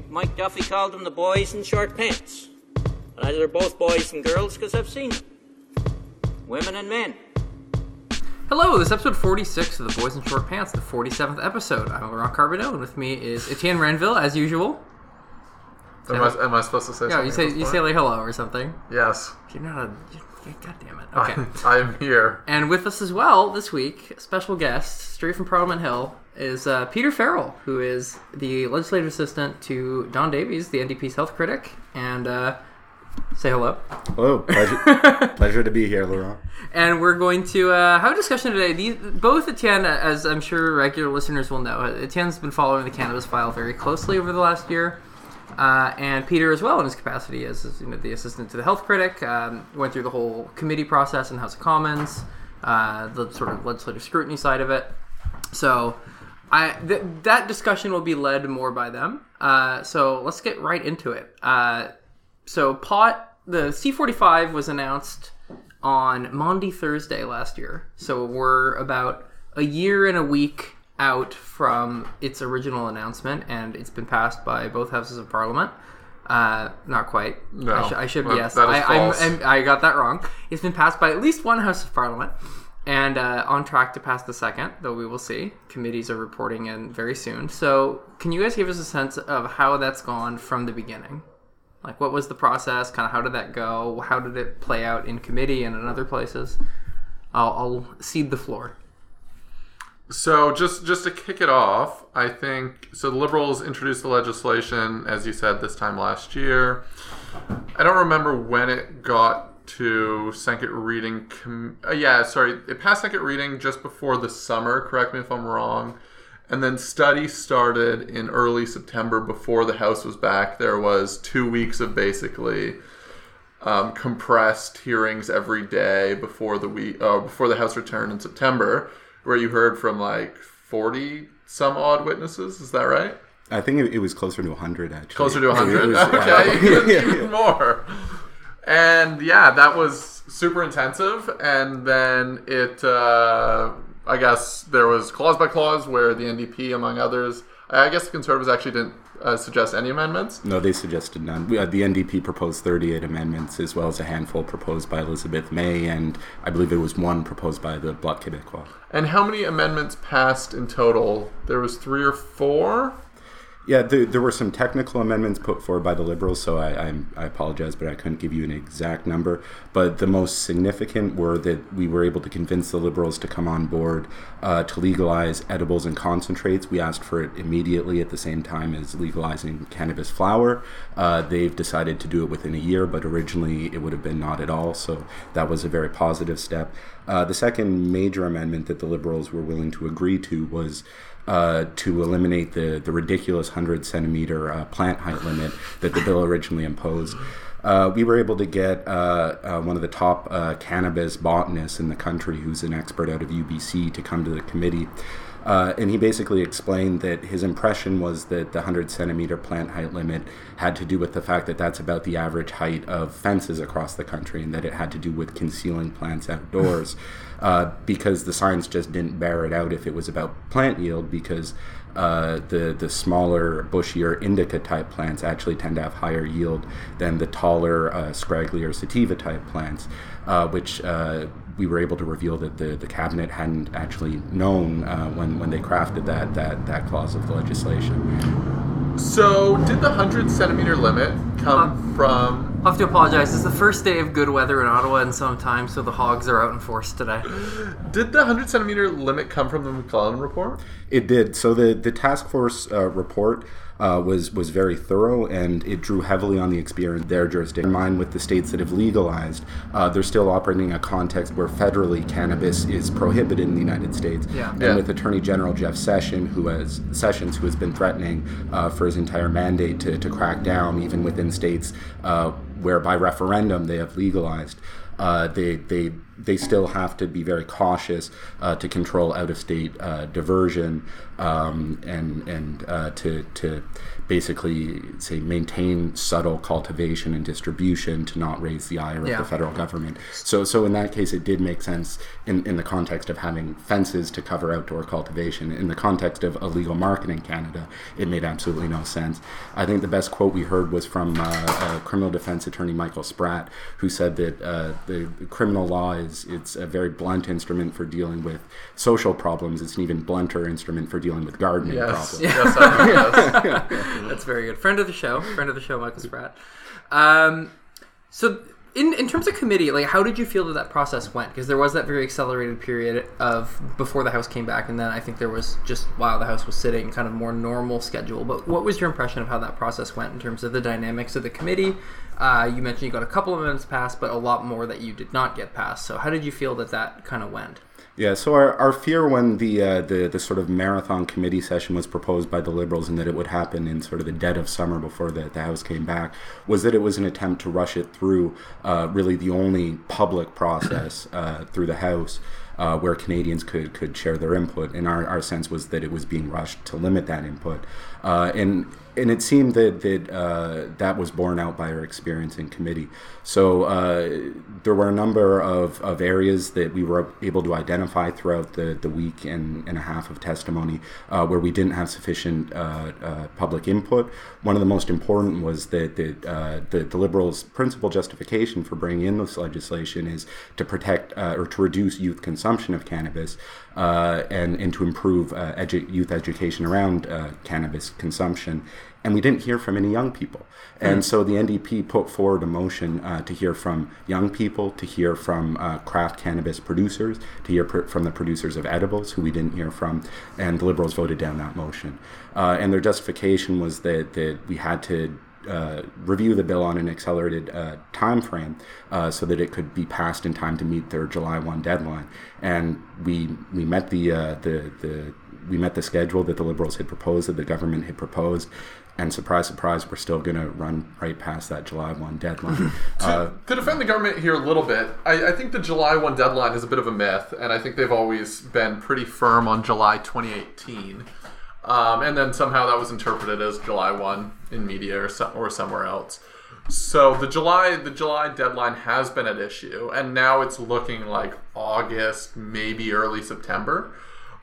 think Mike Duffy called them the boys in short pants. But either they're both boys and girls because I've seen them. Women and men. Hello, this is episode 46 of the Boys in Short Pants, the 47th episode. I'm Laurent Carbonneau, and with me is Etienne Ranville, as usual. Am I, am I supposed to say Yeah, something? you say you point? say like hello or something. yes. You're not a. you- God damn it. Okay. I'm here. and with us as well this week, a special guest, straight from Parliament Hill, is uh, Peter Farrell, who is the legislative assistant to Don Davies, the NDP's health critic. And uh, say hello. Hello, pleasure, pleasure to be here, Laurent. And we're going to uh, have a discussion today. These, both Etienne, as I'm sure regular listeners will know, Etienne's been following the cannabis file very closely over the last year. Uh, and Peter as well in his capacity as you know, the assistant to the health critic um, went through the whole committee process in House of Commons, uh, the sort of legislative scrutiny side of it. So I th- that discussion will be led more by them. Uh, so let's get right into it. Uh, so pot the C45 was announced on Monday Thursday last year. So we're about a year and a week out from its original announcement, and it's been passed by both houses of parliament. Uh, not quite. No. I, sh- I should. That- yes, that I. I'm- I got that wrong. It's been passed by at least one house of parliament, and uh, on track to pass the second. Though we will see. Committees are reporting in very soon. So, can you guys give us a sense of how that's gone from the beginning? Like, what was the process? Kind of how did that go? How did it play out in committee and in other places? I'll, I'll cede the floor. So just just to kick it off, I think so. The Liberals introduced the legislation, as you said, this time last year. I don't remember when it got to second reading. Com- uh, yeah, sorry, it passed second reading just before the summer. Correct me if I'm wrong. And then study started in early September before the House was back. There was two weeks of basically um, compressed hearings every day before the week uh, before the House returned in September, where you heard from like forty some odd witnesses. Is that right? I think it, it was closer to 100, actually. Closer to It hundred. was, okay, even, yeah, even more. And yeah, that was super intensive. And then it, uh, I guess, there was clause by clause where the NDP, among others, I guess the Conservatives actually didn't uh, suggest any amendments. No, they suggested none. We, uh, the NDP proposed 38 amendments, as well as a handful proposed by Elizabeth May, and I believe it was one proposed by the Bloc Québécois. And how many amendments passed in total? There was three or four. Yeah, there, there were some technical amendments put forward by the Liberals, so I, I, I apologize, but I couldn't give you an exact number. But the most significant were that we were able to convince the Liberals to come on board uh, to legalize edibles and concentrates. We asked for it immediately at the same time as legalizing cannabis flower. Uh, they've decided to do it within a year, but originally it would have been not at all, so that was a very positive step. Uh, the second major amendment that the Liberals were willing to agree to was uh, to eliminate the, the ridiculous 100 centimeter uh, plant height limit that the bill originally imposed. Uh, we were able to get uh, uh, one of the top uh, cannabis botanists in the country, who's an expert out of UBC, to come to the committee. Uh, and he basically explained that his impression was that the 100 centimeter plant height limit had to do with the fact that that's about the average height of fences across the country and that it had to do with concealing plants outdoors uh, because the science just didn't bear it out if it was about plant yield because uh, the the smaller, bushier indica type plants actually tend to have higher yield than the taller, uh, scragglier sativa type plants, uh, which uh, we were able to reveal that the, the cabinet hadn't actually known uh, when when they crafted that that that clause of the legislation. So, did the 100 centimeter limit come from. I'll have to apologize. It's the first day of good weather in Ottawa in some time, so the hogs are out in force today. Did the 100 centimeter limit come from the McLellan report? It did. So the the task force uh, report uh, was was very thorough, and it drew heavily on the experience their jurisdiction. In mind with the states that have legalized, uh, they're still operating in a context where federally cannabis is prohibited in the United States. Yeah. And Yeah. with Attorney General Jeff Session, who has Sessions, who has been threatening uh, for his entire mandate to, to crack down, even within states uh, where by referendum they have legalized. Uh, they they they still have to be very cautious uh, to control out of state uh, diversion um, and and uh, to to basically say maintain subtle cultivation and distribution to not raise the ire Yeah. of the federal government. So so in that case, it did make sense in in the context of having fences to cover outdoor cultivation. In the context of illegal market in Canada, it made absolutely no sense. I think the best quote we heard was from uh, uh, criminal defense attorney Michael Spratt, who said that uh, the criminal law is it's a very blunt instrument for dealing with social problems. It's an even blunter instrument for dealing with gardening Yes. problems. Yes, Yes. That's very good. Friend of the show. Friend of the show, Michael Spratt. Um, so, in, in terms of committee, like, how did you feel that that process went? Because there was that very accelerated period of before the House came back, and then I think there was just while the House was sitting, kind of more normal schedule. But what was your impression of how that process went in terms of the dynamics of the committee? Uh, you mentioned you got a couple of amendments passed, but a lot more that you did not get passed. So, how did you feel that that kind of went? Yeah, so our, our fear when the, uh, the the sort of marathon committee session was proposed by the Liberals and that it would happen in sort of the dead of summer before the, the House came back was that it was an attempt to rush it through uh, really the only public process uh, through the House uh, where Canadians could, could share their input. And our, our sense was that it was being rushed to limit that input. Uh, and and it seemed that that uh, that was borne out by our experience in committee. So uh, there were a number of, of areas that we were able to identify throughout the, the week and, and a half of testimony uh, where we didn't have sufficient uh, uh, public input. One of the most important was that, that uh, the, the Liberals' principal justification for bringing in this legislation is to protect or to reduce youth consumption of cannabis and, and to improve edu- youth education around cannabis consumption. And we didn't hear from any young people. And so the NDP put forward a motion uh, to hear from young people, to hear from uh, craft cannabis producers, to hear pr- from the producers of edibles, who we didn't hear from. And the Liberals voted down that motion. Uh, and their justification was that, that we had to uh, review the bill on an accelerated uh, time frame uh, so that it could be passed in time to meet their July 1 deadline. And we we met the uh, the the we met the schedule that the Liberals had proposed, that the government had proposed. And surprise, surprise, we're still going to run right past that July 1 deadline. uh, to defend the government here a little bit, I, I think the July 1 deadline is a bit of a myth, and I think they've always been pretty firm on July 2018. Um, and then somehow that was interpreted as July 1 in media or, so, or somewhere else. So the July the July deadline has been at issue, and now it's looking like August, maybe early September.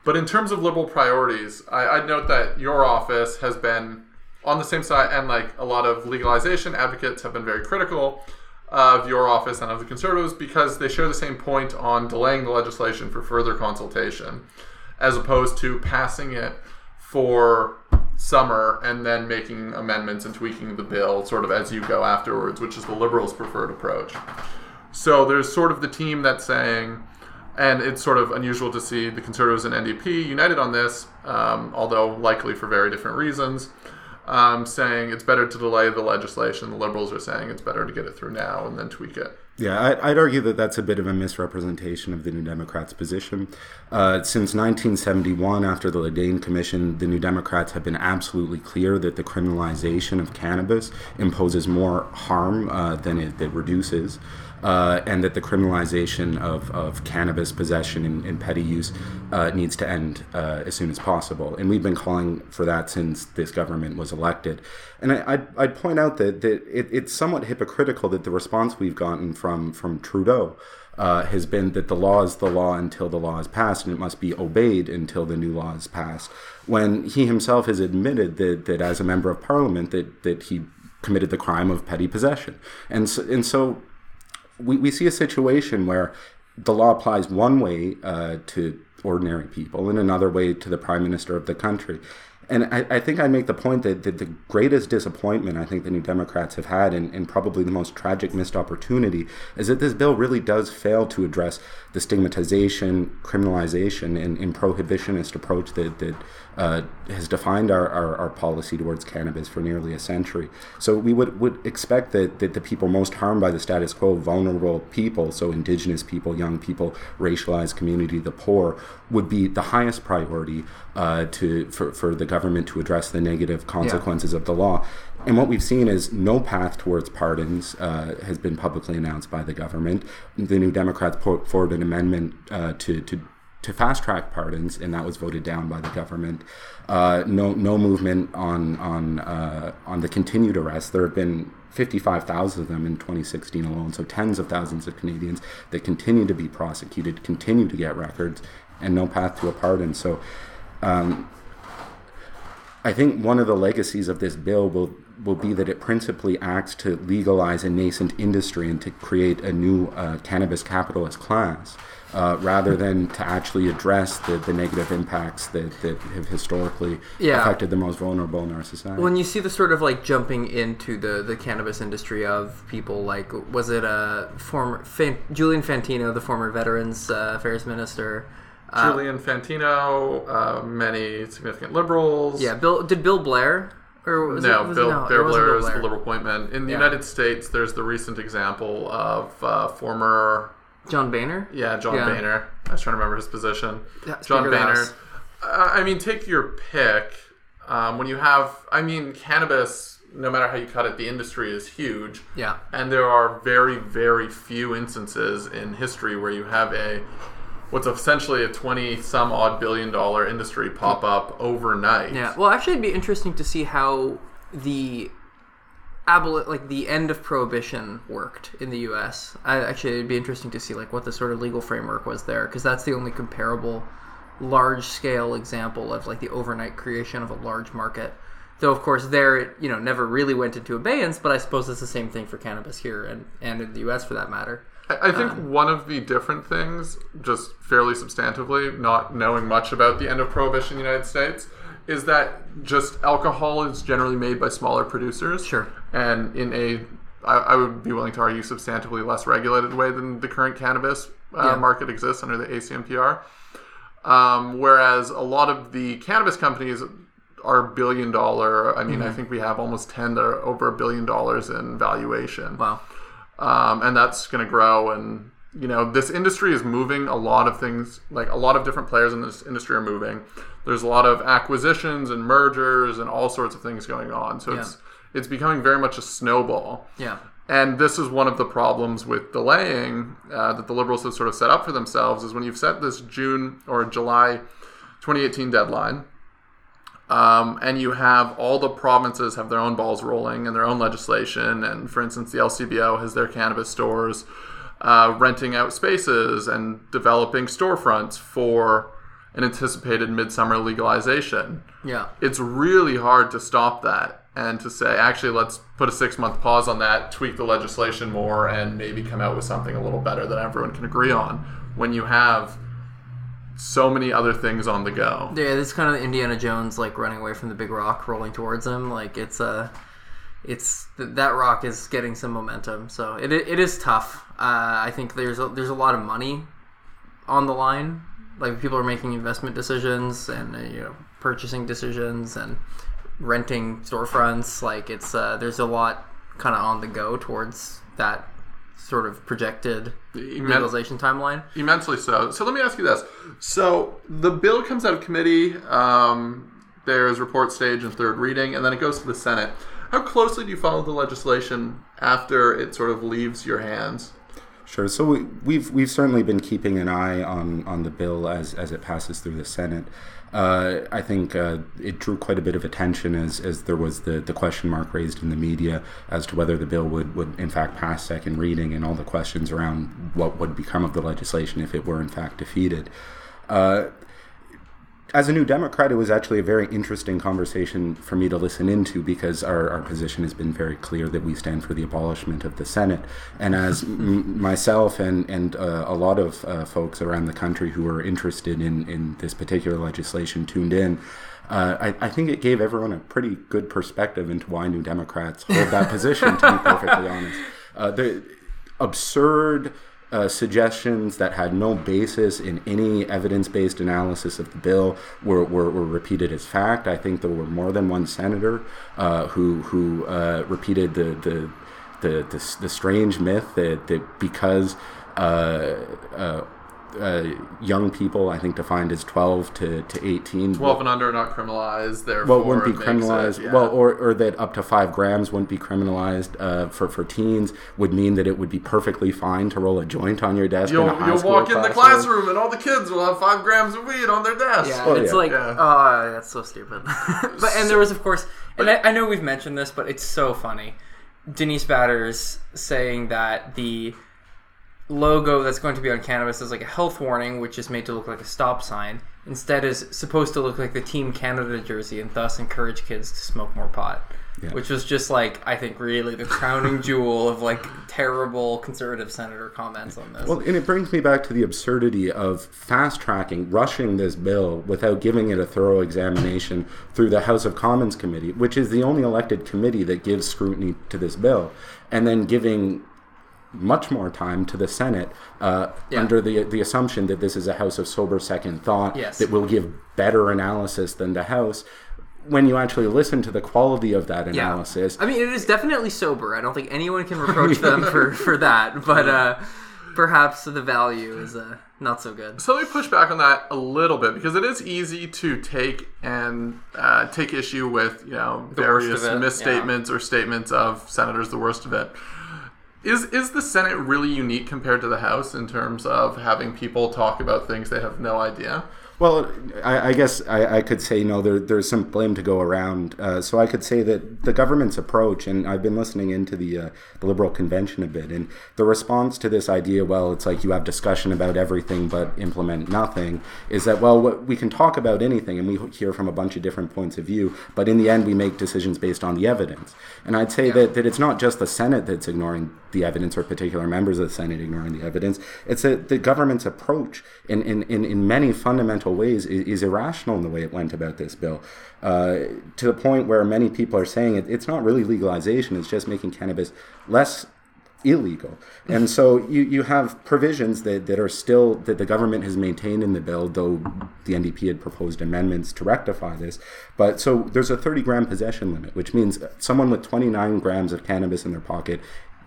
But in terms of liberal priorities, I, I'd note that your office has been on the same side, and like a lot of legalization advocates have been very critical of your office and of the conservatives because they share the same point on delaying the legislation for further consultation, as opposed to passing it for summer and then making amendments and tweaking the bill sort of as you go afterwards, which is the liberals' preferred approach. So there's sort of the team that's saying, and it's sort of unusual to see the Conservatives and NDP united on this, um, although likely for very different reasons, um, saying it's better to delay the legislation. The Liberals are saying it's better to get it through now and then tweak it. Yeah, I'd, argue that that's a bit of a misrepresentation of the New Democrats' position. Uh, since 1971, after the Le Dain Commission, the New Democrats have been absolutely clear that the criminalization of cannabis imposes more harm uh, than it, it reduces. Uh, and that the criminalization of, of cannabis possession and, in petty use uh, needs to end uh, as soon as possible. And we've been calling for that since this government was elected. And I, I'd, I'd point out that, that it, it's somewhat hypocritical that the response we've gotten from, from Trudeau uh, has been that the law is the law until the law is passed and it must be obeyed until the new law is passed. When he himself has admitted that, that as a member of parliament that, that he committed the crime of petty possession. And so, and so we, we see a situation where the law applies one way uh, to ordinary people and another way to the prime minister of the country. And I, I think I make the point that, that the greatest disappointment I think the New Democrats have had, and, and probably the most tragic missed opportunity, is that this bill really does fail to address the stigmatization, criminalization, and, and prohibitionist approach that, that uh, has defined our, our, our, policy towards cannabis for nearly a century. So we would, would expect that, that the people most harmed by the status quo, vulnerable people, so indigenous people, young people, racialized community, the poor, would be the highest priority uh, to for, for the government to address the negative consequences yeah. of the law. and what we've seen is no path towards pardons uh, has been publicly announced by the government. The New Democrats put forward an amendment uh, to, to to fast track pardons, and that was voted down by the government. Uh, no, no movement on on uh, on the continued arrests. There have been 55,000 of them in 2016 alone, so tens of thousands of Canadians that continue to be prosecuted, continue to get records, and no path to a pardon. So. Um, I think one of the legacies of this bill will will be that it principally acts to legalize a nascent industry and to create a new uh, cannabis capitalist class, uh, rather than to actually address the, the negative impacts that, that have historically Yeah. affected the most vulnerable in our society. when you see the sort of like jumping into the the cannabis industry of people like was it a former Fan, Julian Fantino, the former Veterans uh, Affairs Minister? Uh, Julian Fantino, uh, many significant liberals. yeah, Bill did Bill Blair or was no, it, was Bill, it, no, Bill it wasn't Blair is the liberal appointment. In the Yeah. United States, there's the recent example of uh, former, John Boehner. yeah, John Yeah. Boehner. I was trying to remember his position. Yeah, John Boehner. Uh, I mean, take your pick. Um, when you have, I mean, cannabis, no matter how you cut it, the industry is huge. Yeah. And there are very, very few instances in history where you have a what's essentially a 20 some odd billion dollar industry pop up overnight. Yeah. Well, actually, it'd be interesting to see how the aboli- like the end of prohibition worked in the U.S. I, actually, it'd be interesting to see like what the sort of legal framework was there, because that's the only comparable large scale example of like the overnight creation of a large market. Though, of course, there it you know never really went into abeyance, but I suppose it's the same thing for cannabis here and and in the U.S. for that matter. I I think Um, one of the different things, just fairly substantively, not knowing much about the end of prohibition in the United States, is that just alcohol is generally made by smaller producers. Sure. And in a, I, I would be willing to argue, substantively less regulated way than the current cannabis uh, Yeah. market exists under the ACMPR. Um, whereas a lot of the cannabis companies are billion dollar. I mean, Mm-hmm. I think we have almost 10 that are over a billion dollars in valuation Wow. um, and that's going to grow. And you know, this industry is moving. A lot of things, like a lot of different players in this industry, are moving. There's a lot of acquisitions and mergers and all sorts of things going on. So it's it's becoming very much a snowball. Yeah. And this is one of the problems with delaying uh, that the liberals have sort of set up for themselves is when you've set this June or July 2018 deadline, um, and you have all the provinces have their own balls rolling and their own legislation. And for instance, the LCBO has their cannabis stores uh, renting out spaces and developing storefronts for an anticipated midsummer legalization Yeah. it's really hard to stop that and to say actually let's put a six month pause on that tweak the legislation more and maybe come out with something a little better that everyone can agree on when you have so many other things on the go Yeah, this is kind of Indiana Jones like running away from the big rock, rolling towards him. Like it's a, it's that rock is getting some momentum. So it, it, is tough. Uh, I think there's a, there's a lot of money on the line. Like people are making investment decisions and uh, you know purchasing decisions and renting storefronts. Like it's uh, there's a lot kind of on the go towards that sort of projected Immen- legalization timeline. immensely so so let me ask you this so the bill comes out of committee um, there's report stage and third reading and then it goes to the senate how closely do you follow the legislation after it sort of leaves your hands Sure. So we, we've we've certainly been keeping an eye on, on the bill as, as it passes through the Senate. Uh, I think uh, it drew quite a bit of attention as, as there was the, the question mark raised in the media as to whether the bill would, would in fact pass second reading and all the questions around what would become of the legislation if it were in fact defeated. Uh, as a new Democrat, it was actually a very interesting conversation for me to listen into because our, our position has been very clear that we stand for the abolishment of the Senate. And as m- myself and, and uh, a lot of uh, folks around the country who are interested in, in this particular legislation tuned in, uh, I, I think it gave everyone a pretty good perspective into why New Democrats hold that position, to be perfectly honest. Uh, the absurd uh, suggestions that had no basis in any evidence-based analysis of the bill were, were, were repeated as fact. I think there were more than one senator uh, who who uh, repeated the the, the the the strange myth that that because uh, young people, I think defined as 12 to, to 18. 12 and under are not criminalized, therefore. well, wouldn't be it makes it- criminalized. yeah. Well, or, or that up to five grams wouldn't be criminalized uh, for for teens would mean that it would be perfectly fine to roll a joint on your desk. in You'll, a high you'll school walk in the classroom. classroom and all the kids will have five grams of weed on their desk. Yeah, Oh, it's yeah. like, Yeah. oh, that's so stupid. but and there was, of course, and I, I know we've mentioned this, but it's so funny. Denise Batters saying that the logo that's going to be on cannabis is like a health warning, which is made to look like a stop sign. Instead, is supposed to look like the Team Canada jersey, and thus encourage kids to smoke more pot. Yeah. Which was just like I think really the crowning jewel of like terrible conservative senator comments on this. Well, and it brings me back to the absurdity of fast tracking, rushing this bill without giving it a thorough examination through the House of Commons committee, which is the only elected committee that gives scrutiny to this bill, and then giving much more time to the Senate uh, Yeah. under the the assumption that this is a House of sober second thought Yes. that will give better analysis than the House. When you actually listen to the quality of that Yeah. analysis, I mean, it is definitely sober. I don't think anyone can reproach them for, for that. But uh, perhaps the value is uh, not so good. So let me push back on that a little bit because it is easy to take and uh, take issue with you know The various of it, misstatements or statements of senators. The worst of it is is the Senate really unique compared to the House in terms of having people talk about things they have no idea? Well, I, I guess I, I could say no. There, there's some blame to go around. Uh, so I could say that the government's approach, and I've been listening into the, uh, the liberal convention a bit, and the response to this idea, well, it's like you have discussion about everything but implement nothing, is that well, what, we can talk about anything, and we hear from a bunch of different points of view, but in the end, we make decisions based on the evidence. And I'd say that, that it's not just the Senate that's ignoring the evidence, or particular members of the Senate ignoring the evidence. It's that the government's approach, in, in, in, in many fundamental ways, is, is irrational in the way it went about this bill. Uh, to the point where many people are saying it, it's not really legalization, it's just making cannabis less illegal. And so you, you have provisions that, that are still, that the government has maintained in the bill, though the NDP had proposed amendments to rectify this. But so there's a 30 gram possession limit, which means someone with 29 grams of cannabis in their pocket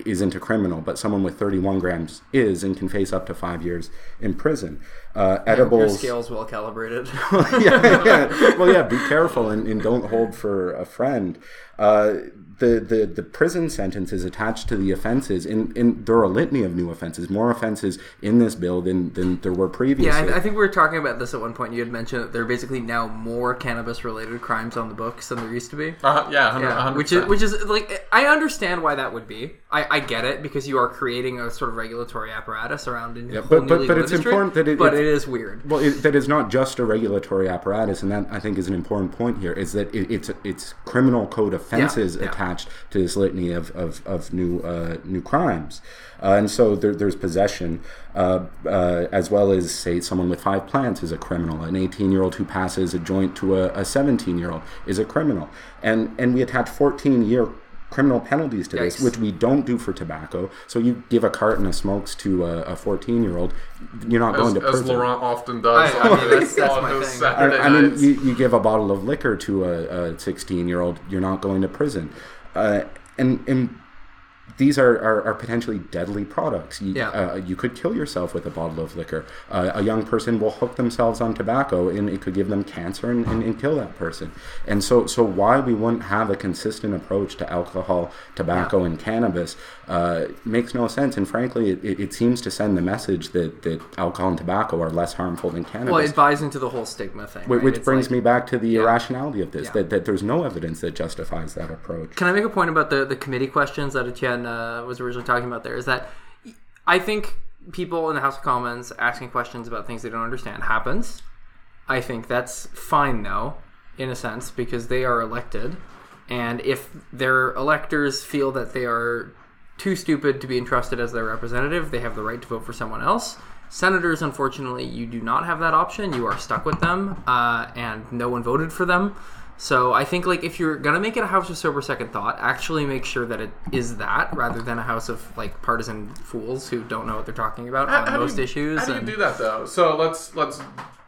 isn't a criminal, but someone with 31 grams is and can face up to five years in prison. Uh, Your edibles. scale's well calibrated. yeah, yeah. Well, yeah. Be careful and, and don't hold for a friend. Uh, the, the the prison sentence is attached to the offenses, and, and there are a litany of new offenses, more offenses in this bill than, than there were previously. Yeah, I, I think we were talking about this at one point. You had mentioned that there are basically now more cannabis-related crimes on the books than there used to be. Uh, yeah, 100, Yeah, which is which is like I understand why that would be. I, I get it because you are creating a sort of regulatory apparatus around a Yeah, whole but- new but- legal but it's industry, important that it- but it's- it is weird. Well, it, that is not just a regulatory apparatus, and that I think is an important point here. Is that it, it's it's criminal code offenses yeah. attached to this litany of of, of new uh, new crimes, uh, and so there, there's possession, uh, uh, as well as say someone with five plants is a criminal. An 18 year old who passes a joint to a 17 year old is a criminal, and and we attach 14 year criminal penalties to this, which we don't do for tobacco. So you give a carton of smokes to a 14 year old, you're not as, going to as prison. As Laurent often does I- I mean, that's- that's on my thing. Saturday I, I mean, you, you give a bottle of liquor to a 16 year old, you're not going to prison. Uh, and, and these are, are, are potentially deadly products. You, Yeah. uh, you could kill yourself with a bottle of liquor. Uh, a young person will hook themselves on tobacco and it could give them cancer and, and, and kill that person. And so, so why we wouldn't have a consistent approach to alcohol, tobacco, and cannabis uh, makes no sense. And frankly, it, it, seems to send the message that, that alcohol and tobacco are less harmful than cannabis. Well, it buys into the whole stigma thing. Wh- right? Which brings like- me back to the irrationality of this, Yeah. that, that there's no evidence that justifies that approach. Can I make a point about the, the committee questions that Etienne uh, was originally talking about there? Is that I think people in the House of Commons asking questions about things they don't understand happens. I think that's fine, though, in a sense, because they are elected. And if their electors feel that they are too stupid to be entrusted as their representative, they have the right to vote for someone else. Senators, unfortunately, you do not have that option. You are stuck with them, uh, and no one voted for them. So I think like if you're gonna make it a house of sober second thought, actually make sure that it is that rather than a house of like partisan fools who don't know what they're talking about How- on how most you- issues. How do you do that though? So let's let's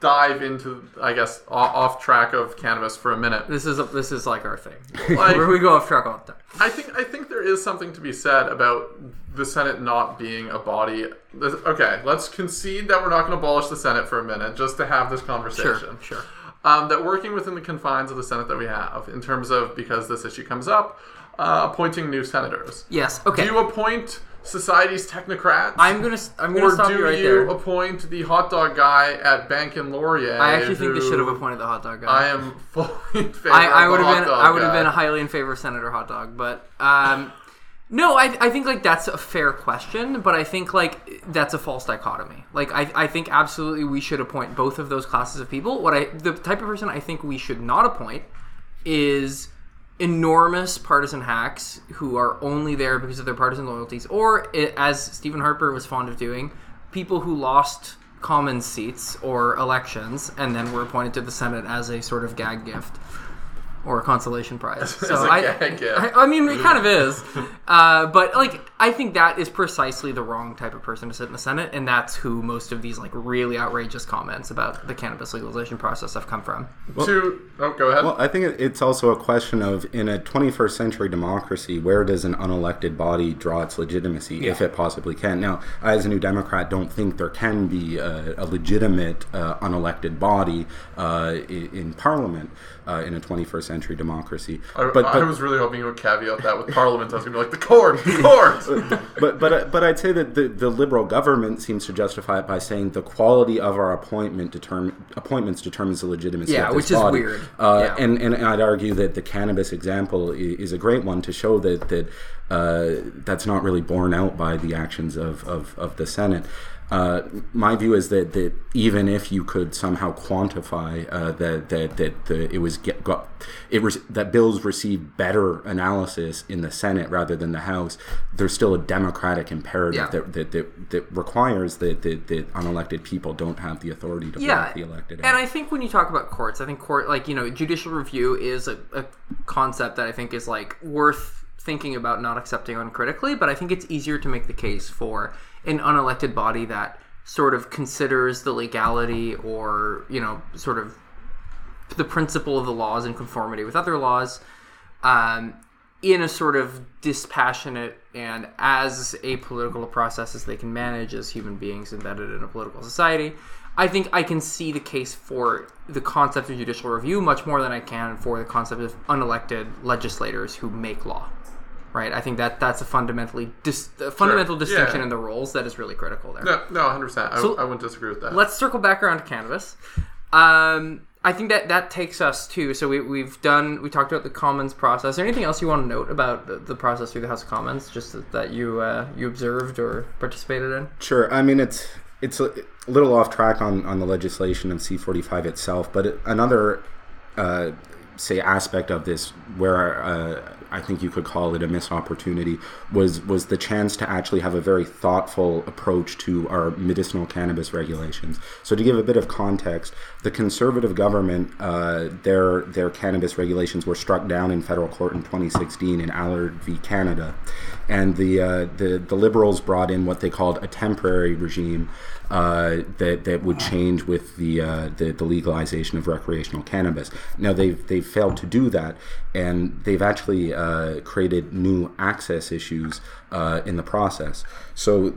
dive into I guess off track of cannabis for a minute. This is this is like our thing, Like- where we go off track all the time. I think I think there is something to be said about the Senate not being a body. Okay, let's concede that we're not going to abolish the Senate for a minute, just to have this conversation. Sure, sure. Um, that working within the confines of the Senate that we have, in terms of because this issue comes up, uh, appointing new senators. Yes. Okay. Do you appoint society's technocrats? I'm gonna I'm gonna stop you right there. Or do you appoint the hot dog guy at Bank and Laurier? I actually think they should have appointed the hot dog guy. I am fully in favor. I, I would have been I would have been highly in favor of Senator Hot Dog, but um, no, I, I think like that's a fair question, but I think like that's a false dichotomy. Like I, I think absolutely we should appoint both of those classes of people. What I the type of person I think we should not appoint is enormous partisan hacks who are only there because of their partisan loyalties, or as Stephen Harper was fond of doing, people who lost common seats or elections and then were appointed to the Senate as a sort of gag gift or a consolation prize. So a I, gag gift. I, I mean, it kind of is, uh, but like I think that is precisely the wrong type of person to sit in the Senate, and that's who most of these like really outrageous comments about the cannabis legalization process have come from. to oh go ahead. Well, I think it's also a question of in a 21st century democracy, where does an unelected body draw its legitimacy, if it possibly can? Now, I, as a New Democrat, don't think there can be a, a legitimate uh, unelected body uh, in, in Parliament uh, in a 21st century democracy. I, but, I but, was really hoping you would caveat that with Parliament. I was going to be like the court, the court. but but but I'd say that the, the liberal government seems to justify it by saying the quality of our appointment determine appointments determines the legitimacy. Yeah, of this which is weird. Uh, Yeah. and, and I'd argue that the cannabis example is a great one to show that that uh, that's not really borne out by the actions of of, of the Senate. Uh, my view is that, that even if you could somehow quantify uh, that that that the, it was get, got it was that bills received better analysis in the Senate rather than the House, there's still a democratic imperative Yeah. that, that, that that requires that, that that unelected people don't have the authority to yeah, block the elected. and I think when you talk about courts, I think court like you know judicial review is a, a concept that I think is like worth thinking about not accepting uncritically. But I think it's easier to make the case for an unelected body that sort of considers the legality or you know sort of the principle of the laws in conformity with other laws um, in a sort of dispassionate and as apolitical a process as they can manage as human beings embedded in a political society. I think I can see the case for the concept of judicial review much more than I can for the concept of unelected legislators who make law. Right? I think that that's a fundamentally dis- a fundamental Yeah. distinction in the roles that is really critical there. No, no, 100. percent I, So- I wouldn't disagree with that. let's circle back around to cannabis. Um, I think that that takes us to so we, we've done we talked about the Commons process. Is there anything else you want to note about the, the process through the House of Commons, just that, that you uh, you observed or participated in? Sure. I mean, it's it's a little off track on, on the legislation of C45 itself, but another, uh, say, aspect of this where uh, I think you could call it a missed opportunity was was the chance to actually have a very thoughtful approach to our medicinal cannabis regulations. So to give a bit of context, the conservative government, uh, their their cannabis regulations were struck down in federal court in 2016 in Allard v. Canada, and the uh, the the liberals brought in what they called a temporary regime uh, that that would change with the, uh, the the legalization of recreational cannabis. Now they've they've failed to do that, and they've actually uh, created new access issues uh, in the process. So.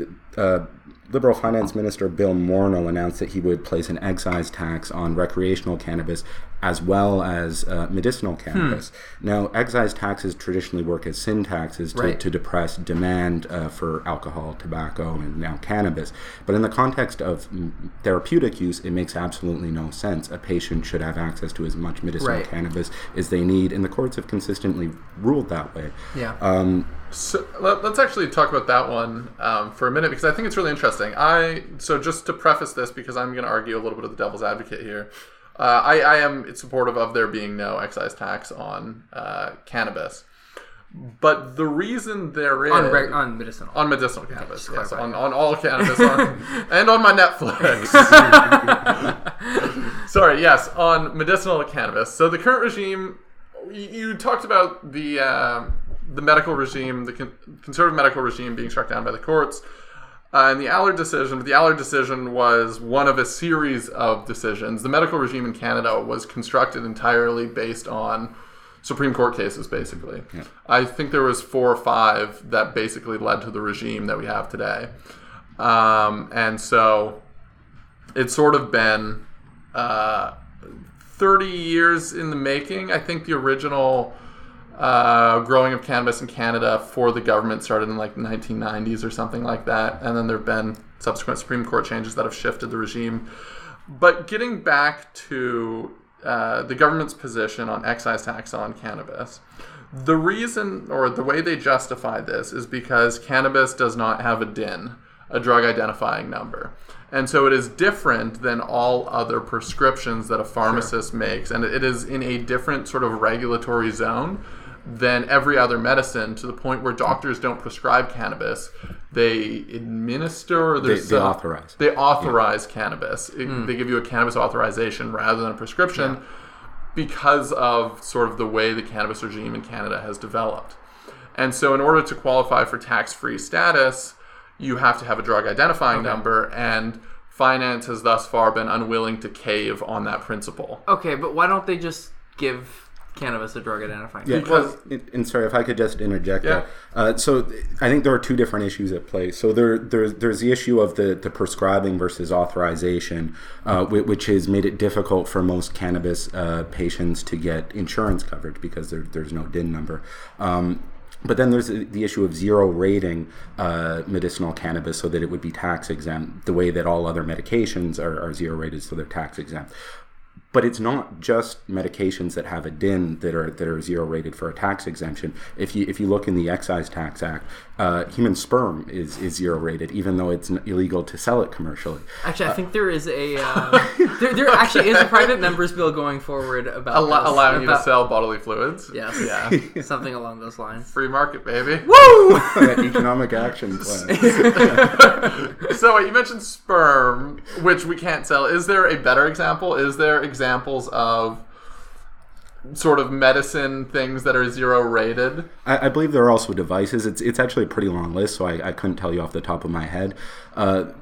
Liberal Finance Minister Bill Morneau announced that he would place an excise tax on recreational cannabis as well as uh, medicinal cannabis. Now, excise taxes traditionally work as sin taxes to, Right. to depress demand uh, for alcohol, tobacco, and now cannabis. But in the context of therapeutic use, it makes absolutely no sense. A patient should have access to as much medicinal Right. cannabis as they need, and the courts have consistently ruled that way. Yeah. So let, us actually talk about that one um, for a minute because I think it's really interesting. I so just to preface this because I'm going to argue a little bit of the devil's advocate here. Uh, I, I am supportive of there being no excise tax on uh, cannabis, but the reason there is on, reg- on medicinal. on medicinal cannabis, yes, on, on all cannabis, on, and on my Netflix. Sorry, yes, on medicinal cannabis. So the current regime, you, you talked about the uh, the medical regime, the con- conservative medical regime being struck down by the courts. Uh, and the Allard decision, the Allard decision was one of a series of decisions. The medical regime in Canada was constructed entirely based on Supreme Court cases, basically. I think there was four or five that basically led to the regime that we have today. Um, and so it's sort of been uh, 30 years in the making. I think the original uh, growing of cannabis in Canada for the government started in like the 1990s or something like that. And then there have been subsequent Supreme Court changes that have shifted the regime. But getting back to uh, the government's position on excise tax on cannabis, the reason or the way they justify this is because cannabis does not have a DIN, a drug identifying number. And so it is different than all other prescriptions that a pharmacist makes. And it is in a different sort of regulatory zone than every other medicine to the point where doctors don't prescribe cannabis. They administer or They, they authorize. they authorize cannabis. It- hmm. They give you a cannabis authorization rather than a prescription because of sort of the way the cannabis regime in Canada has developed. And so, in order to qualify for tax free status, you have to have a drug identifying number, and finance has thus far been unwilling to cave on that principle. Okay, but why don't they just give cannabis a drug identifying? Yeah, number? Because- and, and sorry if I could just interject. Yeah. there. Uh, so th- I think there are two different issues at play. So there, there's there's the issue of the, the prescribing versus authorization, uh, whi- which has made it difficult for most cannabis uh, patients to get insurance coverage because there, there's no DIN number. Um, but then there's the the issue of zero rating uh, medicinal cannabis so that it would be tax exempt, the way that all other medications are, are zero rated, so they're tax exempt but it's not just medications that have a DIN that are that are zero rated for a tax exemption. If you if you look in the Excise Tax Act, uh, human sperm is is zero rated, even though it's illegal to sell it commercially. Actually, I think there is a uh, there, there actually is a private members bill going forward about Allo- this, allowing you to sell bodily fluids. Yes. Yeah. something along those lines. Free market, baby. That economic action plan. So wait, you mentioned sperm, which we can't sell. Is there a better example? Is there examples of sort of medicine things that are zero rated? I, I believe there are also devices. It's it's actually a pretty long list, so I, I couldn't tell you off the top of my head. Uh,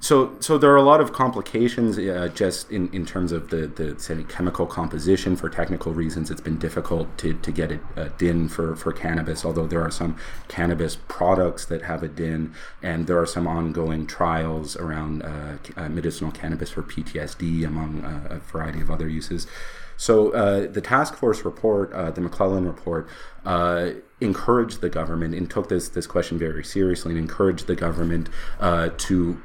so so there are a lot of complications uh, just in, in terms of the, the say, chemical composition for technical reasons it's been difficult to, to get a, a DIN for, for cannabis although there are some cannabis products that have a DIN and there are some ongoing trials around uh, uh, medicinal cannabis for PTSD among uh, a variety of other uses so uh, the task force report, uh, the McLellan report, uh, encouraged the government and took this this question very seriously and encouraged the government uh, to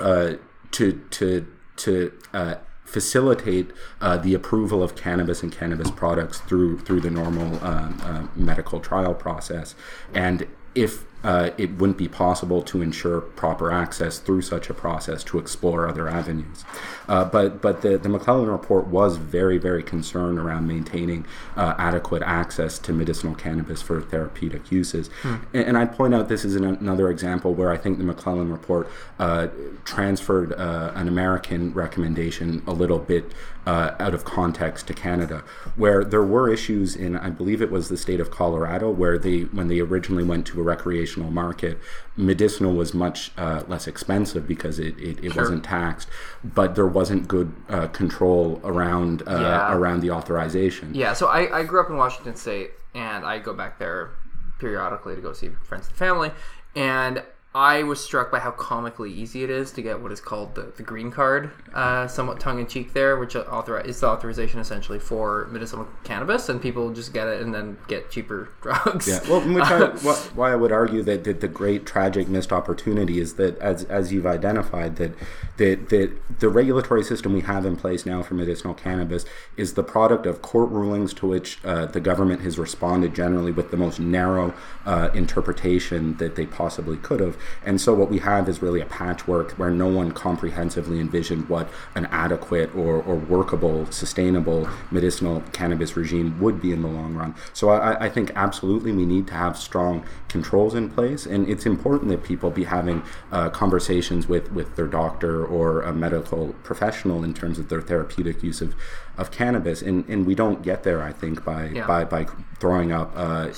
uh, to to to uh, facilitate uh, the approval of cannabis and cannabis products through through the normal um, uh, medical trial process, and if uh, it wouldn't be possible to ensure proper access through such a process to explore other avenues. Uh, but but the, the McLellan report was very, very concerned around maintaining uh, adequate access to medicinal cannabis for therapeutic uses. And, and I'd point out this is an, another example where I think the McLellan report uh, transferred uh, an American recommendation a little bit uh, out of context to Canada, where there were issues in, I believe it was the state of Colorado, where they, when they originally went to a recreational market, medicinal was much uh, less expensive because it, it, it wasn't taxed, but there wasn't good uh, control around uh, Yeah. around the authorization. Yeah, so I, I grew up in Washington State, and I go back there periodically to go see friends and family, and I was struck by how comically easy it is to get what is called the, the green card, uh, somewhat tongue in cheek there, which author- is the authorization essentially for medicinal cannabis, and people just get it and then get cheaper drugs. Yeah, well, which I, wh- why I would argue that, that the great tragic missed opportunity is that, as, as you've identified, that, that that the regulatory system we have in place now for medicinal cannabis is the product of court rulings to which uh, the government has responded generally with the most narrow uh, interpretation that they possibly could have. And so what we have is really a patchwork where no one comprehensively envisioned what an adequate or, or workable, sustainable medicinal cannabis regime would be in the long run. So I, I think absolutely we need to have strong controls in place, and it's important that people be having uh, conversations with, with their doctor or a medical professional in terms of their therapeutic use of, of cannabis. And, and we don't get there, I think, by, Yeah. by, by throwing up uh,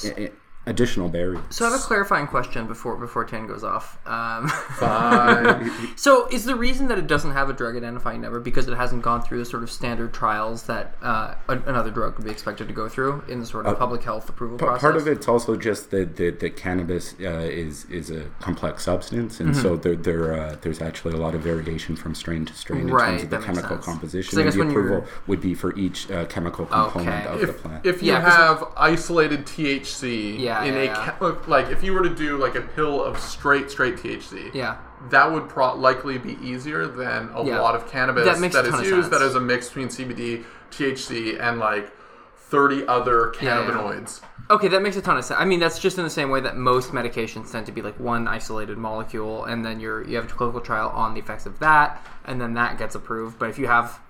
additional barriers. So I have a clarifying question before before Tan goes off. Um, so is the reason that it doesn't have a drug identifying number because it hasn't gone through the sort of standard trials that uh, another drug would be expected to go through in the sort of public health approval Pa- process? Part of it's also just that that, that cannabis uh, is is a complex substance, and so there, there uh, there's actually a lot of variation from strain to strain in Mm-hmm. Right, terms of the chemical sense. composition. 'Cause I And guess the when you're- approval would be for each uh, chemical component Okay. of the plant. if you Yeah, 'cause- have isolated THC Yeah, in yeah, a yeah. ca- like if you were to do like a pill of straight straight THC, Yeah. that would pro- likely be easier than a lot of cannabis That a is used that is a mix between CBD, THC, and like thirty other cannabinoids. Okay, that makes a ton of sense. I mean, that's just in the same way that most medications tend to be like one isolated molecule, and then you're you have a clinical trial on the effects of that, and then that gets approved. But if you have,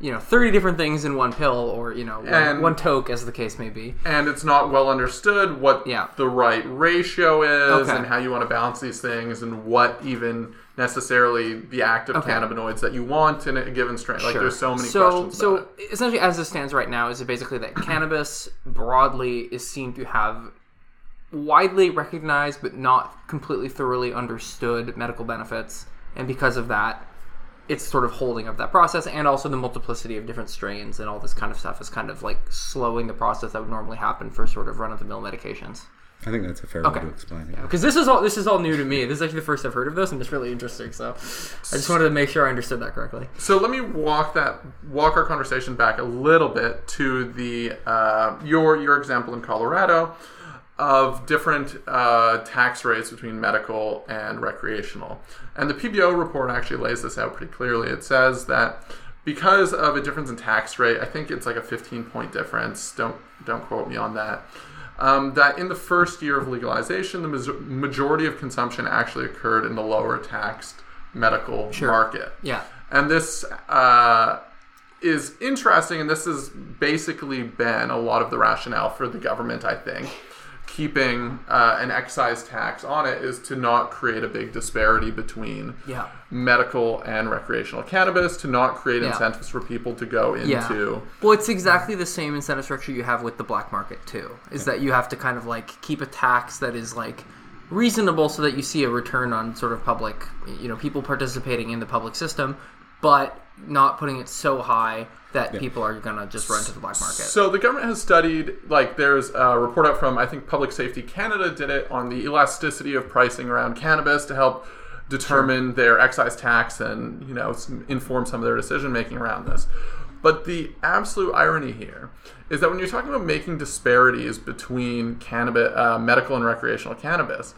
you know, thirty different things in one pill, or you know, one, And- one toke, as the case may be. and it's not well understood what Yeah. the right ratio is Okay. and how you want to balance these things and what even necessarily the active Okay. cannabinoids that you want in a given strain. Like there's so many so, questions So about it. essentially, as it stands right now, is it basically that cannabis broadly is seen to have widely recognized but not completely thoroughly understood medical benefits, and because of that, it's sort of holding up that process, and also the multiplicity of different strains and all this kind of stuff is kind of like slowing the process that would normally happen for sort of run of the mill medications. I think that's a fair Okay. way to explain it. Because this is all this is all new to me. This is actually the first I've heard of this, and it's really interesting. So I just wanted to make sure I understood that correctly. So let me walk that walk our conversation back a little bit to the uh, your your example in Colorado of different uh, tax rates between medical and recreational. And the PBO report actually lays this out pretty clearly. It says that because of a difference in tax rate, I think it's like a 15 point difference. Don't don't quote me on that. Um, that in the first year of legalization, the majority of consumption actually occurred in the lower taxed medical market. Yeah. And this uh, is interesting, and this has basically been a lot of the rationale for the government, I think, keeping uh, an excise tax on it is to not create a big disparity between Yeah. medical and recreational cannabis, to not create Yeah. incentives for people to go Yeah. into. Well, it's exactly the same incentive structure you have with the black market too. Is that you have to kind of like keep a tax that is like reasonable so that you see a return on sort of public, you know, people participating in the public system, but not putting it so high that people are gonna just run to the black market. So the government has studied, like, there's a report out from I think Public Safety Canada did it on the elasticity of pricing around cannabis to help determine their excise tax and you know inform some of their decision making around this. But the absolute irony here is that when you're talking about making disparities between cannabis, uh, medical and recreational cannabis,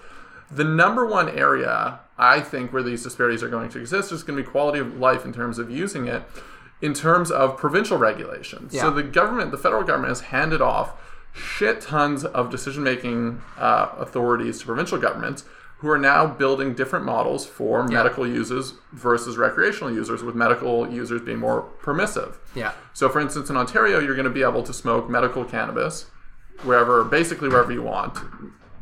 the number one area I think where these disparities are going to exist is going to be quality of life in terms of using it, in terms of provincial regulations. So the government, the federal government, has handed off shit tons of decision making uh, authorities to provincial governments who are now building different models for medical users versus recreational users, with medical users being more permissive. yeah. So, for instance, in Ontario, you're going to be able to smoke medical cannabis wherever, basically wherever you want,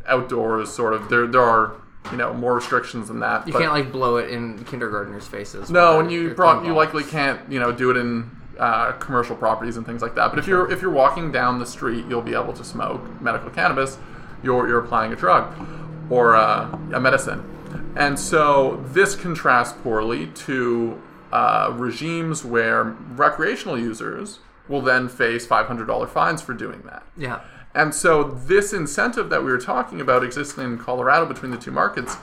outdoors. Sort of, there there are you know more restrictions than that. You but- can't like blow it in kindergartners' faces. no, and you brought you likely can't you know do it in uh, commercial properties and things like that. But if you're if you're walking down the street, you'll be able to smoke medical cannabis. You're you're applying a drug or uh, a medicine, and so this contrasts poorly to uh, regimes where recreational users will then face five hundred dollar fines for doing that. Yeah. And so this incentive that we were talking about existing in Colorado between the two markets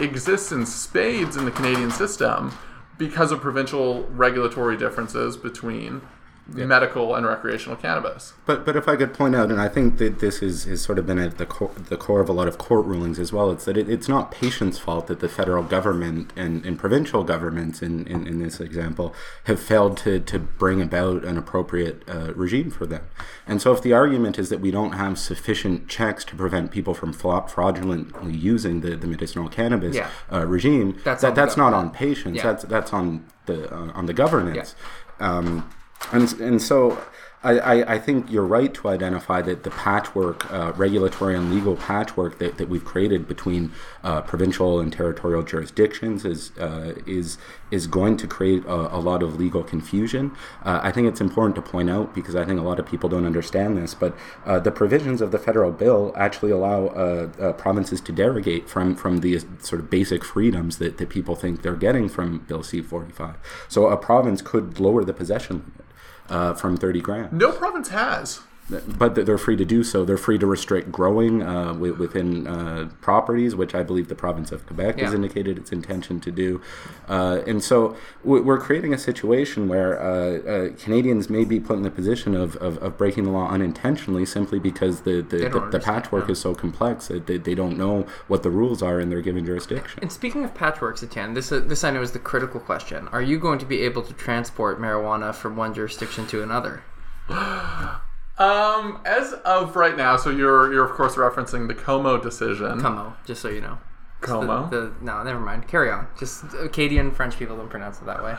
exists in spades in the Canadian system because of provincial regulatory differences between medical and recreational cannabis. But but if I could point out, and I think that this is has sort of been at the core, the core of a lot of court rulings as well, it's that it, it's not patients' fault that the federal government and, and provincial governments, in, in, in this example, have failed to, to bring about an appropriate uh, regime for them. And so, if the argument is that we don't have sufficient checks to prevent people from fraudulently using the, the medicinal cannabis Yeah. uh, regime, That's that, on the that's not on patients. Yeah. That's that's on the uh, on the governance. Um, and and so I, I, think you're right to identify that the patchwork, uh, regulatory and legal patchwork that, that we've created between uh, provincial and territorial jurisdictions is uh, is is going to create a, a lot of legal confusion. Uh, I think it's important to point out because I think a lot of people don't understand this, but uh, the provisions of the federal bill actually allow uh, provinces to derogate from from the sort of basic freedoms that, that people think they're getting from Bill C-45. So a province could lower the possession limit uh, from 30 grand. No province has. But they're free to do so. They're free to restrict growing uh, within uh, properties, which I believe the province of Quebec yeah. has indicated its intention to do. Uh, and so we're creating a situation where uh, uh, Canadians may be put in the position of, of, of, breaking the law unintentionally simply because the, the, the, the patchwork yeah. is so complex that they, they don't know what the rules are in their given jurisdiction. And speaking of patchwork, Satan, this, uh, this I know is the critical question. Are you going to be able to transport marijuana from one jurisdiction to another? Um, as of right now, so you're you're of course referencing the Comeau decision. Comeau, just so you know. Comeau. The, the, no, never mind. Carry on. Just Acadian French people don't pronounce it that way.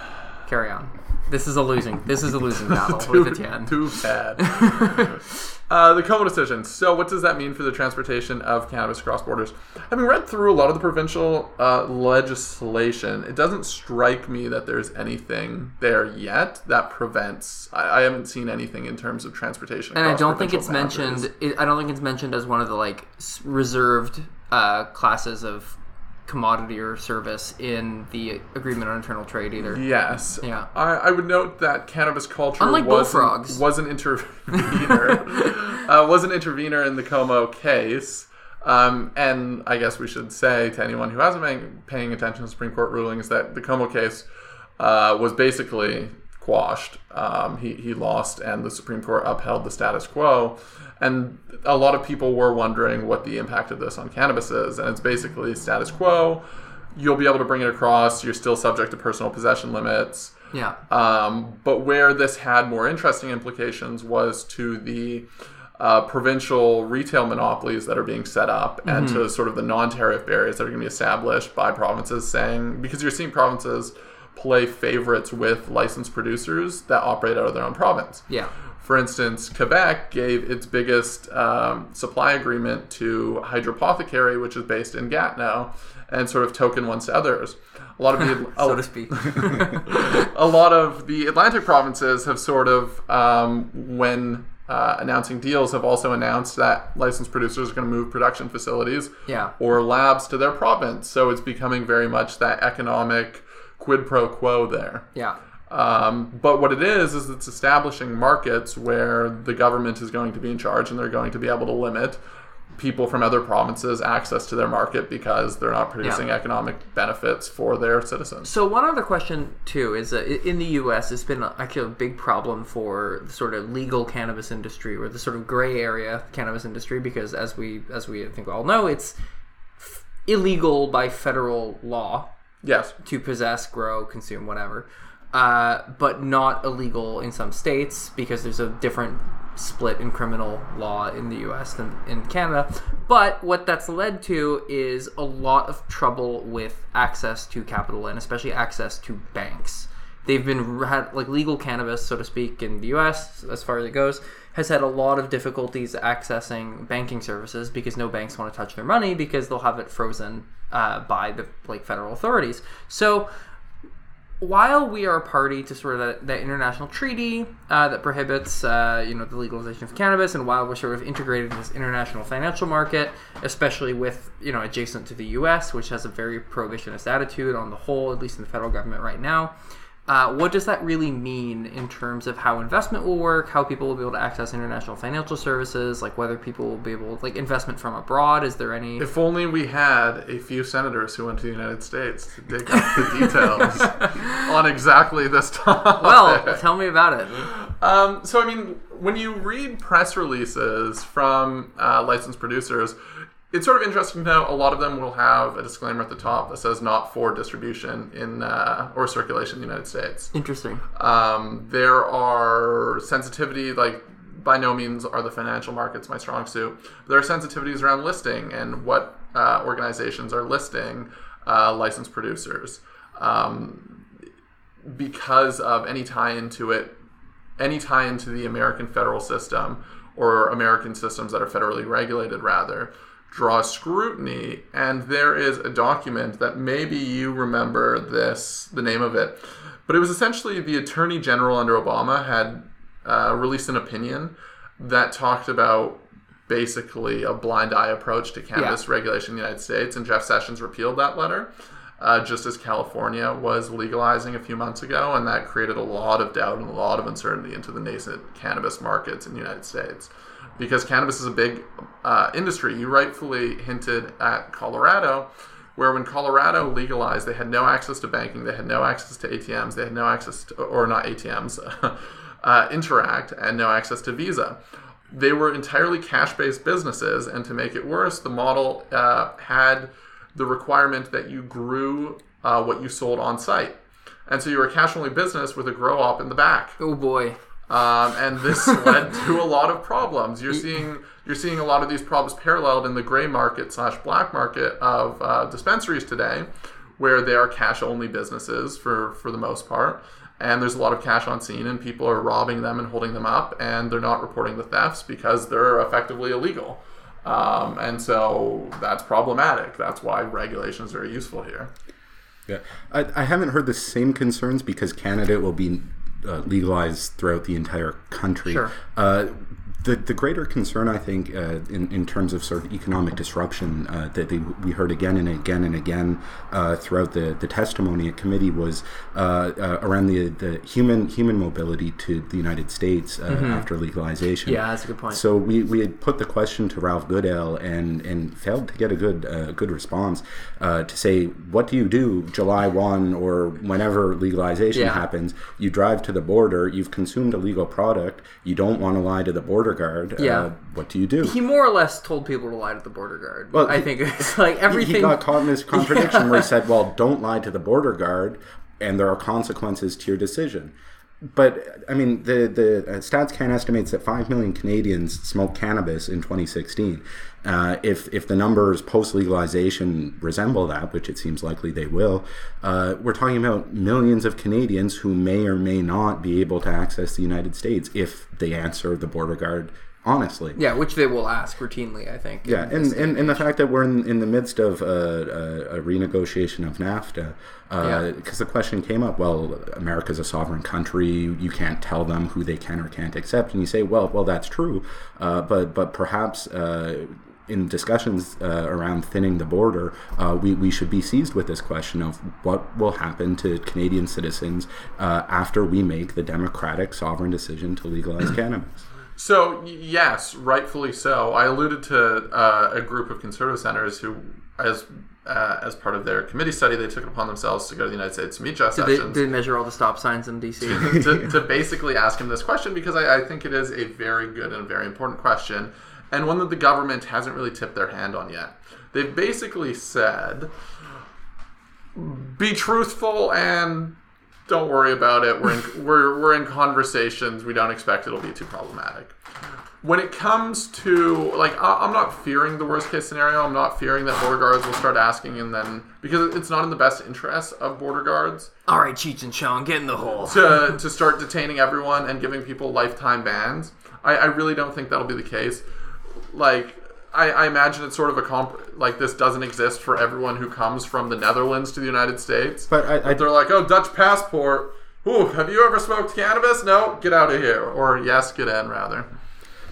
Carry on. This is a losing. This is a losing battle too, with Etienne. Too bad. uh, the Comeau decision. So, what does that mean for the transportation of cannabis across borders? Having read through a lot of the provincial uh, legislation, it doesn't strike me that there's anything there yet that prevents. I, I haven't seen anything in terms of transportation. And I don't think it's boundaries. mentioned. It, I don't think it's mentioned as one of the like reserved uh, classes of commodity or service in the agreement on internal trade either. Yes. Yeah. I, I would note that cannabis culture Unlike was was an intervener uh, was an intervener in the Comeau case. Um, and I guess we should say to anyone who hasn't been paying attention to Supreme Court rulings that the Comeau case uh, was basically quashed. Um, he, he lost, and the Supreme Court upheld the status quo. And a lot of people were wondering what the impact of this on cannabis is. And it's basically status quo. You'll be able to bring it across. You're still subject to personal possession limits. Yeah. Um, but where this had more interesting implications was to the uh, provincial retail monopolies that are being set up mm-hmm. and to sort of the non tariff barriers that are going to be established by provinces saying, because you're seeing provinces play favorites with licensed producers that operate out of their own province. Yeah. For instance, Quebec gave its biggest um, supply agreement to Hydropothecary, which is based in Gatineau, and sort of token ones to others. A lot of the so to speak. a lot of the Atlantic provinces have sort of, um, when uh, announcing deals, have also announced that licensed producers are going to move production facilities yeah. or labs to their province. So it's becoming very much that economic quid pro quo there. Yeah. Um, but what it is is it's establishing markets where the government is going to be in charge and they're going to be able to limit people from other provinces access to their market because they're not producing yeah. economic benefits for their citizens. So one other question too is that in the U.S. it's been actually a big problem for the sort of legal cannabis industry or the sort of gray area cannabis industry because as we as we I think all know it's f- illegal by federal law. Yes. To possess, grow, consume, whatever uh, but not illegal in some states because there's a different split in criminal law in the US than in Canada. But what that's led to is a lot of trouble with access to capital and especially access to banks. They've been had like legal cannabis, so to speak, in the US as far as it goes, has had a lot of difficulties accessing banking services because no banks want to touch their money because they'll have it frozen uh, by the like federal authorities. So while we are a party to sort of that, international treaty uh, that prohibits, uh, you know, the legalization of cannabis, and while we're sort of integrated in this international financial market, especially with, you know, adjacent to the U.S., which has a very prohibitionist attitude on the whole, at least in the federal government right now, uh, what does that really mean in terms of how investment will work, how people will be able to access international financial services, like whether people will be able, like investment from abroad? Is there any? If only we had a few senators who went to the United States to dig up the details on exactly this topic. Well, tell me about it. Um, so, I mean, when you read press releases from uh, licensed producers, it's sort of interesting to know a lot of them will have a disclaimer at the top that says not for distribution in uh, or circulation in the United States. Interesting. Um, there are sensitivity like by no means are the financial markets my strong suit. There are sensitivities around listing and what uh, organizations are listing uh, licensed producers um, because of any tie into it any tie into the American federal system or American systems that are federally regulated, rather, draw scrutiny. And there is a document that maybe you remember this, the name of it, but it was essentially the Attorney General under Obama had uh, released an opinion that talked about basically a blind eye approach to cannabis Yeah. regulation in the United States, and Jeff Sessions repealed that letter. Uh, just as California was legalizing a few months ago, and that created a lot of doubt and a lot of uncertainty into the nascent cannabis markets in the United States. Because cannabis is a big uh, industry. You rightfully hinted at Colorado, where when Colorado legalized, they had no access to banking, they had no access to ATMs, they had no access to, or not ATMs, uh, Interac, and no access to Visa. They were entirely cash based businesses, and to make it worse, the model uh, had the requirement that you grew uh, what you sold on site. And so you were a cash only business with a grow op in the back. Oh boy. Um, and this led to a lot of problems. You're seeing you're seeing a lot of these problems paralleled in the gray market slash black market of uh, dispensaries today, where they are cash only businesses for for the most part, and there's a lot of cash on scene, and people are robbing them and holding them up, and they're not reporting the thefts because they're effectively illegal. Um, and so that's problematic. That's why regulations are useful here. Yeah, I, I haven't heard the same concerns because Canada will be uh, legalized throughout the entire country. Sure. Uh, the, the greater concern, I think, uh, in, in terms of sort of economic disruption uh, that they, we heard again and again and again uh, throughout the, the testimony at committee was uh, uh, around the, the human human mobility to the United States uh, after legalization. Yeah, that's a good point. So we, we had put the question to Ralph Goodale and, and failed to get a good uh, good response uh, to say what do you do July one or whenever legalization Yeah. happens? You drive to the border. You've consumed a legal product. You don't want to lie to the border guard. Yeah. Uh, what do you do? He more or less told people to lie to the border guard. Well, I he- think it's like everything. He got caught in this contradiction where he said, "Well, don't lie to the border guard, and there are consequences to your decision." But I mean, the the uh, StatsCan estimates that five million Canadians smoked cannabis in 2016. Uh, if if the numbers post legalization resemble that, which it seems likely they will, uh, we're talking about millions of Canadians who may or may not be able to access the United States if they answer the border guard honestly. yeah, which they will ask routinely. I think. Yeah, and, and, and the fact that we're in, in the midst of a, a, a renegotiation of NAFTA, Yeah. because the question came up, well, America's a sovereign country, you can't tell them who they can or can't accept, and you say, well, well, that's true, uh, but but perhaps. Uh, in discussions uh, around thinning the border, uh, we, we should be seized with this question of what will happen to Canadian citizens uh, after we make the democratic sovereign decision to legalize cannabis. So yes, rightfully so. I alluded to uh, a group of conservative senators who, as uh, as part of their committee study, they took it upon themselves to go to the United States to meet Jeff Did they, Sessions did they measure all the stop signs in DC? to, to basically ask him this question because I, I think it is a very good and very important question, and one that the government hasn't really tipped their hand on yet. They've basically said, "Be truthful and." Don't worry about it. We're in, we're, we're in conversations. We don't expect it'll be too problematic. When it comes to like, I, I'm not fearing the worst case scenario. I'm not fearing that border guards will start asking, and then because it's not in the best interest of border guards all right, Cheech and Chong, get in the hole. to, to start detaining everyone and giving people lifetime bans. I, I really don't think that'll be the case. Like, I, I imagine it's sort of a comp. Like, this doesn't exist for everyone who comes from the Netherlands to the United States. But I- I- they're like, oh, Dutch passport. Ooh, have you ever smoked cannabis? No, get out of here. Or yes, get in, rather.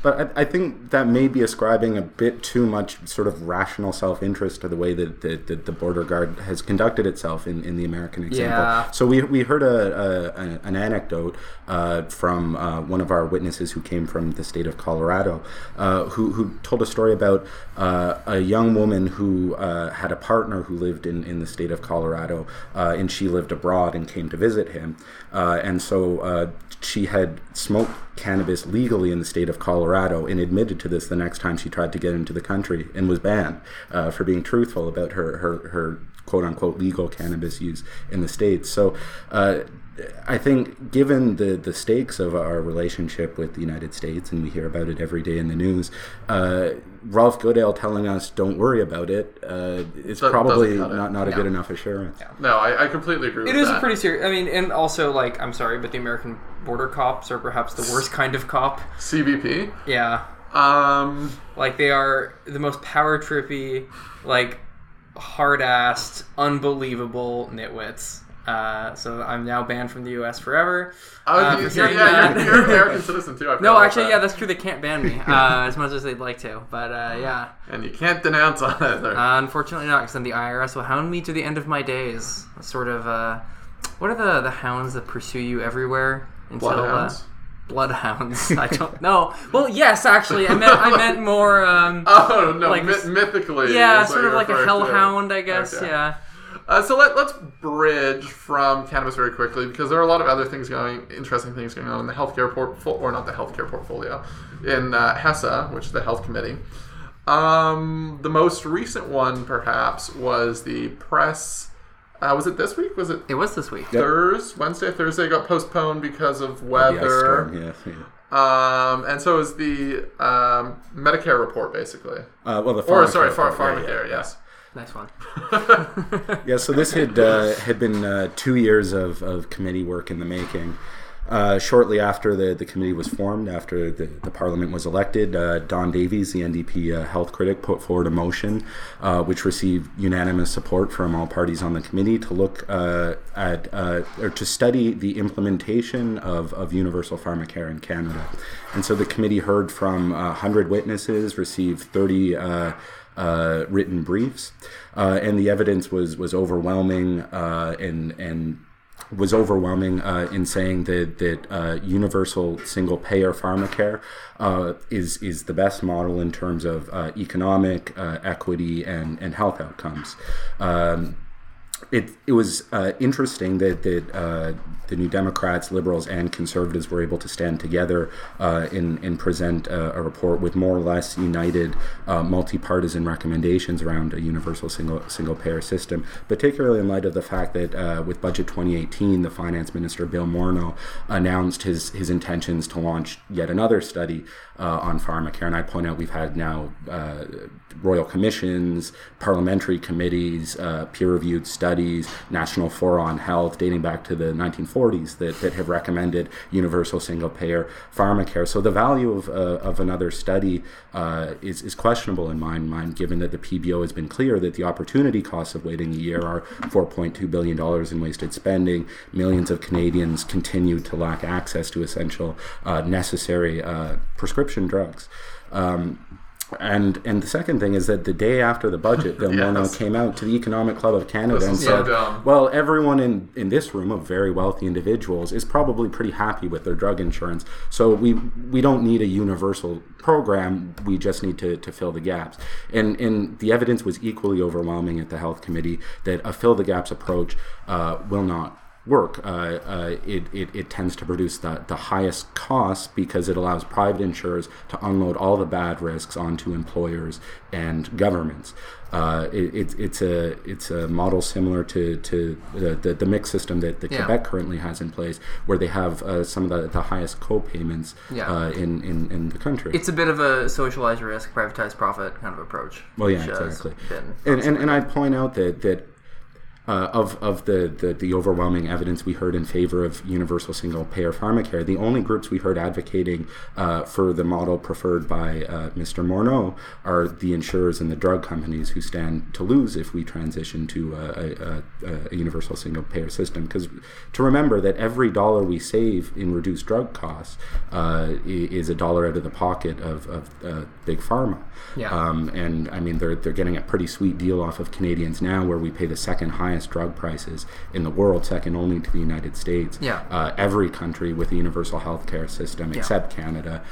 But I, I think that may be ascribing a bit too much sort of rational self interest to the way that the, the, the border guard has conducted itself in, in the American example. Yeah. So we, we heard a, a, a- an anecdote uh, from uh, one of our witnesses who came from the state of Colorado, uh, who, who told a story about uh, a young woman who uh, had a partner who lived in, in the state of Colorado, uh, and she lived abroad and came to visit him. Uh, and so uh, she had smoked cannabis legally in the state of Colorado and admitted to this the next time she tried to get into the country and was banned uh, for being truthful about her, her, her quote unquote legal cannabis use in the states. So. Uh, I think, given the, the stakes of our relationship with the United States, and we hear about it every day in the news, uh, Ralph Goodale telling us "Don't worry about it" uh, is That probably doesn't it. not, not a good enough assurance. No, I, I completely agree It with is that. a pretty serious. I mean, and also like I'm sorry, but the American border cops are perhaps the worst kind of cop. CBP. Yeah, Um, like they are the most power trippy, like hard assed, unbelievable nitwits. Uh, so I'm now banned from the U.S. forever. oh, Uh, you- for yeah, you're, you're an American citizen too. I No, actually, that. yeah, that's true. They can't ban me uh, as much as they'd like to, but uh, yeah, and you can't denounce on either. uh, unfortunately not, because then the IRS will hound me to the end of my days. Sort of, uh, what are the the hounds that pursue you everywhere until Bloodhounds. Uh, bloodhounds. I don't know. Well, yes, actually, I meant I meant more. Um, oh no, like myth- mythically. yeah, sort of like a to. hellhound, I guess. Okay. Yeah. Uh, so let, let's bridge from cannabis very quickly because there are a lot of other things going, interesting things going on in the healthcare portfolio, or not the healthcare portfolio, in uh, HESA, which is the health committee. Um, the most recent one, perhaps, was the press. Uh, was it this week? Was it It was this week. Thursday, Wednesday, Thursday got postponed because of The ice weather. storm, yeah, yeah. Um, and so is the um, Medicare report, basically. Uh, well, the Or pharmacare sorry, Pharmacare, part, yeah, yeah. yes. Nice one. Yeah, so this had uh, had been uh, two years of, of committee work in the making. Uh, shortly after the, the committee was formed, after the, the parliament was elected, uh, Don Davies, the NDP uh, health critic, put forward a motion uh, which received unanimous support from all parties on the committee to look uh, at uh, or to study the implementation of, of universal pharmacare in Canada. And so the committee heard from uh, 100 witnesses, received 30 uh, written briefs, uh, and the evidence was was overwhelming uh, and and was overwhelming uh, in saying that that uh, universal single payer pharmacare uh, is is the best model in terms of uh, economic uh, equity and and health outcomes. Um, it, it was uh, interesting that, that uh, the New Democrats, Liberals, and Conservatives were able to stand together uh, and, and present a, a report with more or less united uh, multi-partisan recommendations around a universal single single payer system, particularly in light of the fact that uh, with Budget 2018, the Finance Minister Bill Morneau announced his, his intentions to launch yet another study uh, on pharmacare. And I point out we've had now royal commissions, parliamentary committees, uh, peer-reviewed studies, national fora on health dating back to the 1940s that, that have recommended universal single-payer pharmacare. So the value of, uh, of another study uh, is, is questionable in my mind, given that the PBO has been clear that the opportunity costs of waiting a year are 4.2 billion dollars in wasted spending. Millions of Canadians continue to lack access to essential, uh, necessary uh, prescription drugs. Um, and and the second thing is that the day after the budget, Bill Yes. Came out to the Economic Club of Canada and is so said, "Well, everyone in in this room of very wealthy individuals is probably pretty happy with their drug insurance. So we we don't need a universal program. We just need to, to fill the gaps." And and the evidence was equally overwhelming at the Health Committee that a fill the gaps approach uh, will not work. Uh, uh, it, it, it tends to produce the, the highest costs because it allows private insurers to unload all the bad risks onto employers and governments. Uh, it, it, it's a it's a model similar to, to the, the, the mix system that, that Yeah. Quebec currently has in place, where they have uh, some of the, the highest co-payments Yeah. uh, in, in, in the country. It's a bit of a socialized risk, privatized profit kind of approach. Well, yeah, exactly. And, and, and I'd point out that that uh, of of the, the the overwhelming evidence we heard in favor of universal single payer pharmacare, the only groups we heard advocating uh, for the model preferred by uh, Mr. Morneau are the insurers and the drug companies who stand to lose if we transition to a, a, a, universal single payer system. Because to remember that every dollar we save in reduced drug costs uh, is a dollar out of the pocket of, of uh, big pharma. Yeah. Um, and I mean, they're, they're getting a pretty sweet deal off of Canadians now, where we pay the second highest drug prices in the world, second only to the United States. Yeah. Uh, every country with a universal health care system, except Canada,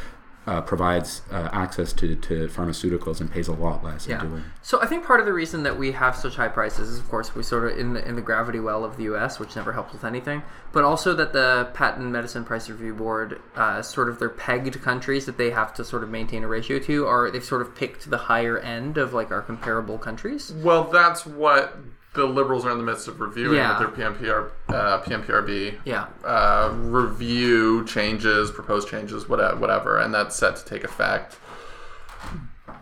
uh, provides uh, access to, to pharmaceuticals and pays a lot less Yeah. doing. So I think part of the reason that we have such high prices is, of course, we sort of in the in the gravity well of the U.S., which never helps with anything. But also that the Patent Medicine Price Review Board, uh, sort of their pegged countries that they have to sort of maintain a ratio to, are they've sort of picked the higher end of like our comparable countries. Well, that's what the liberals are in the midst of reviewing Yeah. their PMPR, uh, PMPRB Yeah. uh, review changes, proposed changes, whatever, whatever, and that's set to take effect.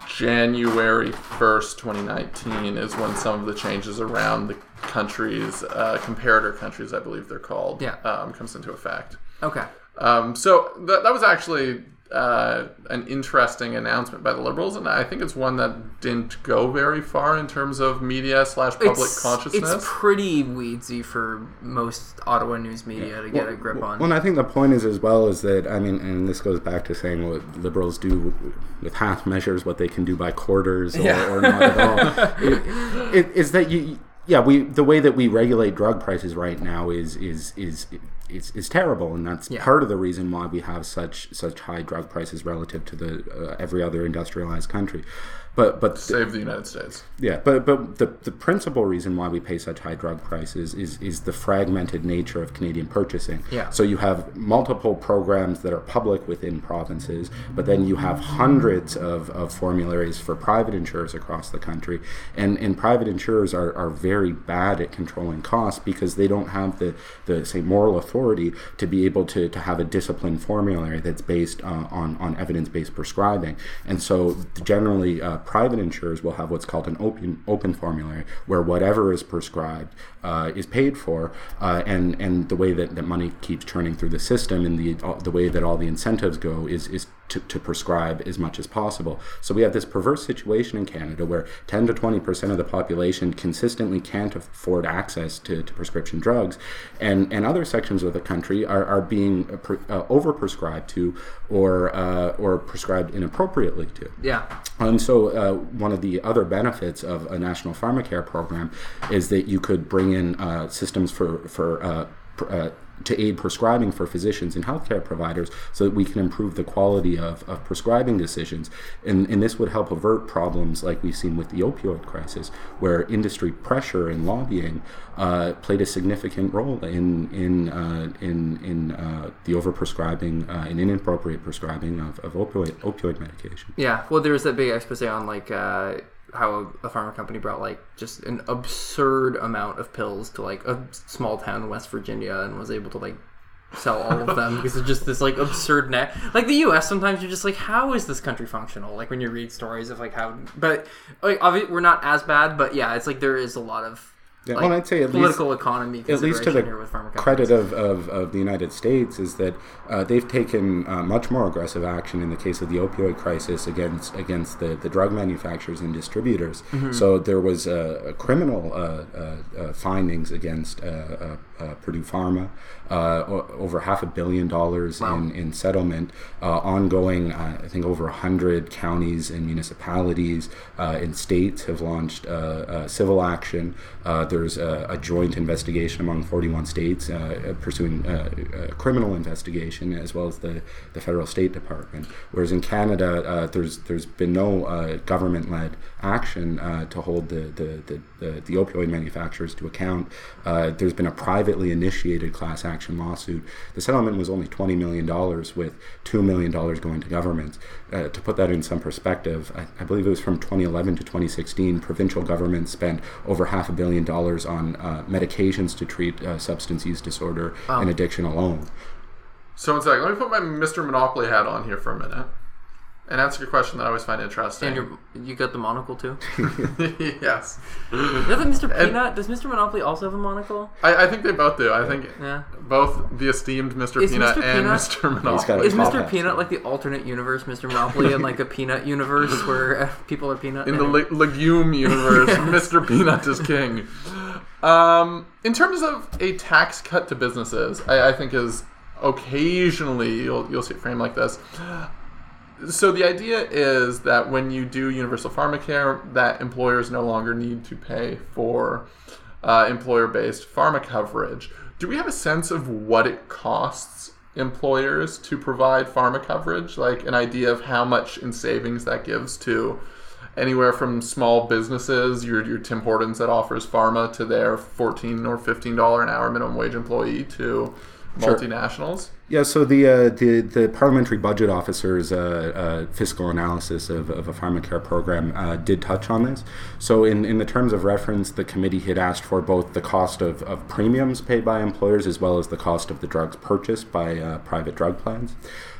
January 1st, 2019 is when some of the changes around the countries, uh, comparator countries, I believe they're called, Yeah. um, comes into effect. Okay. Um, so that, that was actually uh, an interesting announcement by the Liberals, and I think it's one that didn't go very far in terms of media slash public It's, consciousness. it's pretty weedsy for most Ottawa news media to get a grip on. Well, and I think the point is as well is that I mean, and this goes back to saying what liberals do with half measures, what they can do by quarters or, Yeah. or not at all. it, it, is that you? Yeah, we the way that we regulate drug prices right now is is is. Is, is terrible, and that's Yeah. part of the reason why we have such such high drug prices relative to the uh, every other industrialized country. But but Save the United States. yeah, but but the the principal reason why we pay such high drug prices is is the fragmented nature of Canadian purchasing. Yeah. So you have multiple programs that are public within provinces, but then you have hundreds of, of formularies for private insurers across the country, and and private insurers are, are very bad at controlling costs because they don't have the the say moral authority to be able to to have a disciplined formulary that's based uh, on on evidence based prescribing, and so generally. Uh, private insurers will have what's called an open open formulary where whatever is prescribed uh, is paid for, uh, and and the way that, that money keeps churning through the system and the uh, the way that all the incentives go is is to, to prescribe as much as possible. So we have this perverse situation in Canada where 10 to 20 percent of the population consistently can't afford access to, to prescription drugs, and and other sections of the country are, are being pre, uh, overprescribed to or uh, or prescribed inappropriately to. yeah. And so, uh, one of the other benefits of a national pharmacare program is that you could bring in uh, systems for for uh, pr- uh, to aid prescribing for physicians and healthcare providers, so that we can improve the quality of, of prescribing decisions. And, and this would help avert problems like we've seen with the opioid crisis, where industry pressure and lobbying uh, played a significant role in in uh, in in uh, the overprescribing uh, and inappropriate prescribing of, of opioid opioid medication. Yeah, well, there was that big expose on like uh, how a pharma company brought like just an absurd amount of pills to like a small town in West Virginia and was able to like sell all of them because it's just this like absurd net. Like the U.S. sometimes you're just like, how is this country functional? Like when you read stories of like how, but like obviously we're not as bad, but yeah, it's like there is a lot of Yeah, like, well, I'd say at least- political economy at least to the credit of, of, of the United States is that uh, they've taken uh, much more aggressive action in the case of the opioid crisis against against the, the drug manufacturers and distributors. Mm-hmm. So there was uh, a criminal uh, uh, uh, findings against uh, Purdue Pharma, uh, over half a billion dollars in, in settlement, uh, ongoing. Uh, I think over a hundred counties and municipalities uh, and states have launched uh, civil action. Uh, there's a, a joint investigation among 41 states uh, pursuing a criminal investigation as well as the, the federal State Department. Whereas in Canada, uh, there's there's been no uh, government-led action uh, to hold the the, the, the the opioid manufacturers to account. Uh, there's been a privately initiated class action lawsuit. The settlement was only 20 million dollars, with two million dollars going to governments. Uh, to put that in some perspective, I, I believe it was from 2011 to 2016. Provincial governments spent over half a billion dollars on uh, medications to treat uh, substance use disorder and addiction alone. So one second, let me put my Mr. Monopoly hat on here for a minute and answer your question that I always find interesting. And you're, you got the monocle too. yes, You know that Mr. Peanut? Does Mr. Monopoly also have a monocle? I, I think they both do. I think Yeah. both the esteemed Mr. Is Peanut Mr. and Peanut- Mr. Monopoly. Is Mr. hat, Peanut like the alternate universe, Mr. Monopoly, and like a peanut universe where uh, people are peanut? in the le- legume universe, Mr. Peanut is king. Um, in terms of a tax cut to businesses, I, I think is occasionally you'll you'll see it framed like this. So the idea is that when you do universal pharmacare, that employers no longer need to pay for uh, employer-based pharma coverage. Do we have a sense of what it costs employers to provide pharma coverage? Like an idea of how much in savings that gives to anywhere from small businesses, your your Tim Hortons that offers pharma to their fourteen or fifteen dollar an hour minimum wage employee to Sure. multinationals. Yeah, so the uh, the, the parliamentary budget officer's uh, uh, fiscal analysis of, of a pharmacare program uh, did touch on this. So, in, in the terms of reference, the committee had asked for both the cost of, of premiums paid by employers as well as the cost of the drugs purchased by uh, private drug plans.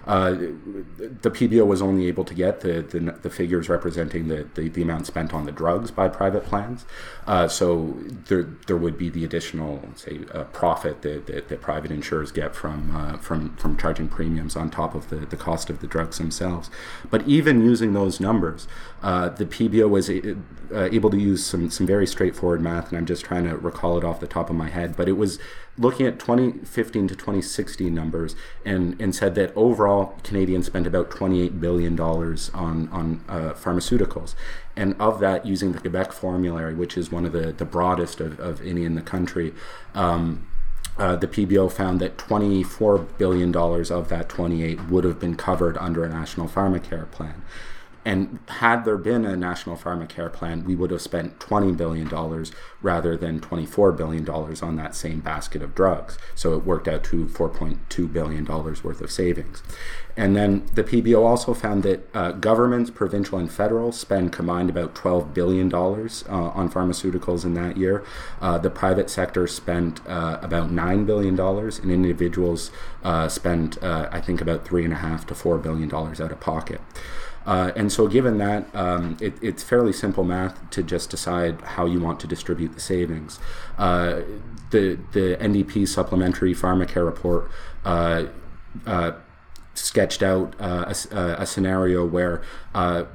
Uh, the PBO was only able to get the, the, the figures representing the, the, the, amount spent on the drugs by private plans. Uh, so there, there would be the additional, say, uh, profit that, that, that, private insurers get from, uh, from, from charging premiums on top of the, the cost of the drugs themselves. But even using those numbers, uh, the PBO was a, able to use some, some very straightforward math, and I'm just trying to recall it off the top of my head, but it was looking at 2015 to 2016 numbers and, and said that overall Canadians spent about $28 billion on, on uh, pharmaceuticals. And of that, using the Quebec formulary, which is one of the, the broadest of, of any in the country, um, uh, the PBO found that $24 billion of that 28 would have been covered under a national pharmacare plan. And had there been a national pharmacare plan, we would have spent $20 billion rather than $24 billion on that same basket of drugs. So it worked out to $4.2 billion worth of savings. And then the PBO also found that uh, governments, provincial and federal, spend combined about $12 billion uh, on pharmaceuticals in that year. Uh, the private sector spent uh, about $9 billion, and individuals uh, spent, uh, I think, about $3.5 to $4 billion out of pocket. Uh, and so, given that, um, it, it's fairly simple math to just decide how you want to distribute the savings. Uh, the the NDP supplementary pharmacare report uh, uh sketched out uh, a, a, scenario where uh,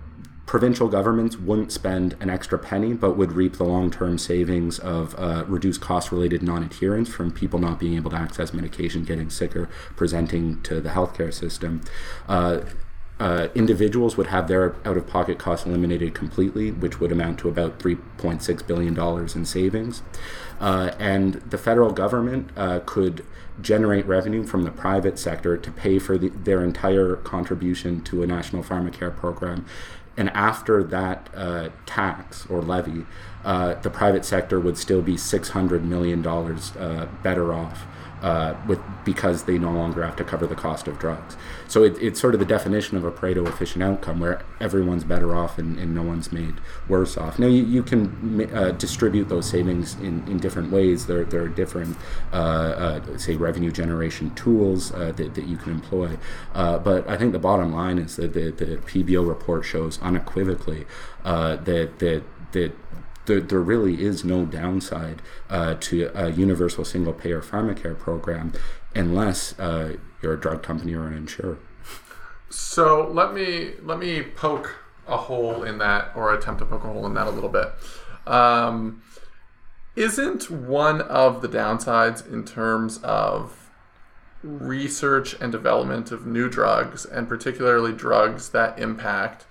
provincial governments wouldn't spend an extra penny but would reap the long-term savings of uh, reduced cost-related non-adherence from people not being able to access medication getting sicker presenting to the healthcare system uh, uh, individuals would have their out of pocket costs eliminated completely, which would amount to about $3.6 billion in savings. Uh, and the federal government uh, could generate revenue from the private sector to pay for the, their entire contribution to a national pharmacare program. And after that uh, tax or levy, uh, the private sector would still be $600 million better off uh, with because they no longer have to cover the cost of drugs. So it, it's sort of the definition of a Pareto efficient outcome where everyone's better off and, and no one's made worse off. Now you, you can uh, distribute those savings in, in different ways. There, there are different, uh, uh say, revenue generation tools uh, that, that you can employ. Uh, but I think the bottom line is that the, the PBO report shows unequivocally that that that there, there really is no downside uh, to a universal single payer pharmacare program unless uh, you're a drug company or an insurer. So let me let me poke a hole in that, or attempt to poke a hole in that a little bit. Um, isn't one of the downsides in terms of research and development of new drugs, and particularly drugs that impact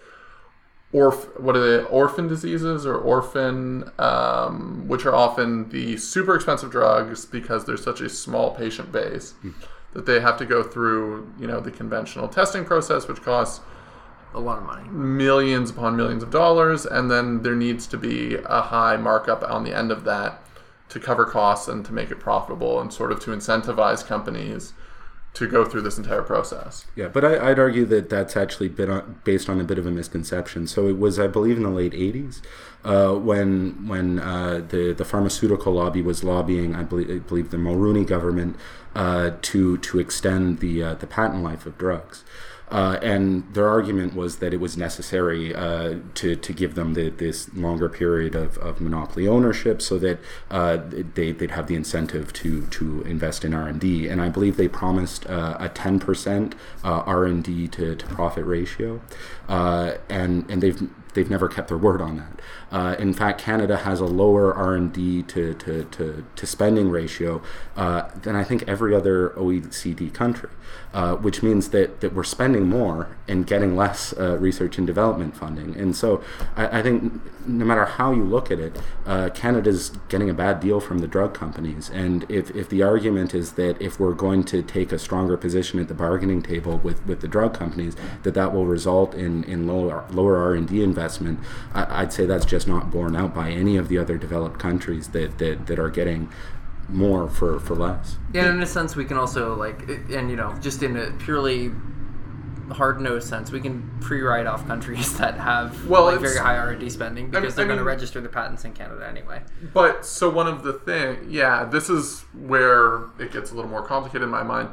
orf what are they orphan diseases or orphan um, which are often the super expensive drugs because there's such a small patient base mm. that they have to go through you know the conventional testing process which costs a lot of money millions upon millions of dollars and then there needs to be a high markup on the end of that to cover costs and to make it profitable and sort of to incentivize companies to go through this entire process. Yeah, but I, would argue that that's actually been on, based on a bit of a misconception. So it was, I believe, in the late '80s uh, when when uh, the the pharmaceutical lobby was lobbying, I believe, I believe the Mulroney government uh, to to extend the uh, the patent life of drugs. Uh, and their argument was that it was necessary uh, to, to give them the, this longer period of, of monopoly ownership so that uh, they, they'd have the incentive to, to invest in R&D. And I believe they promised uh, a 10% uh, R&D to, to profit ratio. Uh, and, and they've they've never kept their word on that. Uh, in fact, Canada has a lower R&D to, to, to, to spending ratio uh, than I think every other OECD country, uh, which means that, that we're spending more and getting less uh, research and development funding. And so I, I, think no matter how you look at it, uh, Canada's getting a bad deal from the drug companies. And if, if the argument is that if we're going to take a stronger position at the bargaining table with, with the drug companies, that that will result in, in lower, lower R&D investment, I, I'd say that's just not borne out by any of the other developed countries that, that, that are getting more for for less. And in a sense, we can also like, and you know, just in a purely hard nosed sense, we can pre write off countries that have Well, like very high R and D spending because I they're going to register their patents in Canada anyway. But so one of the thing, yeah, this is where it gets a little more complicated in my mind.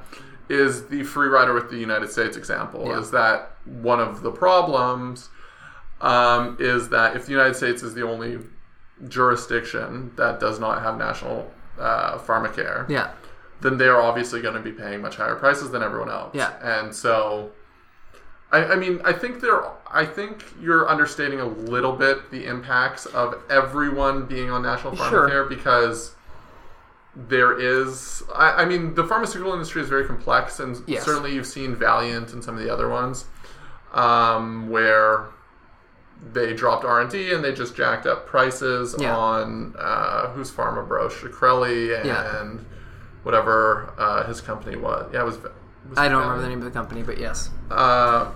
Is the free rider with the United States example? Yeah. Is that one of the problems? Um, is that if the United States is the only jurisdiction that does not have national uh, pharmacare, Yeah, then they are obviously going to be paying much higher prices than everyone else. Yeah. And so, I, I mean, I think there, I think you're understating a little bit the impacts of everyone being on national Sure. pharmacare because there is, I, I mean, the pharmaceutical industry is very complex, and Yes. certainly you've seen Valeant and some of the other ones um, where they dropped R and D and they just jacked up prices Yeah. on uh, who's Pharma Bro, Shkreli and Yeah. whatever uh, his company was. Yeah, it was. was I don't remember the name of the company, but yes, Uh,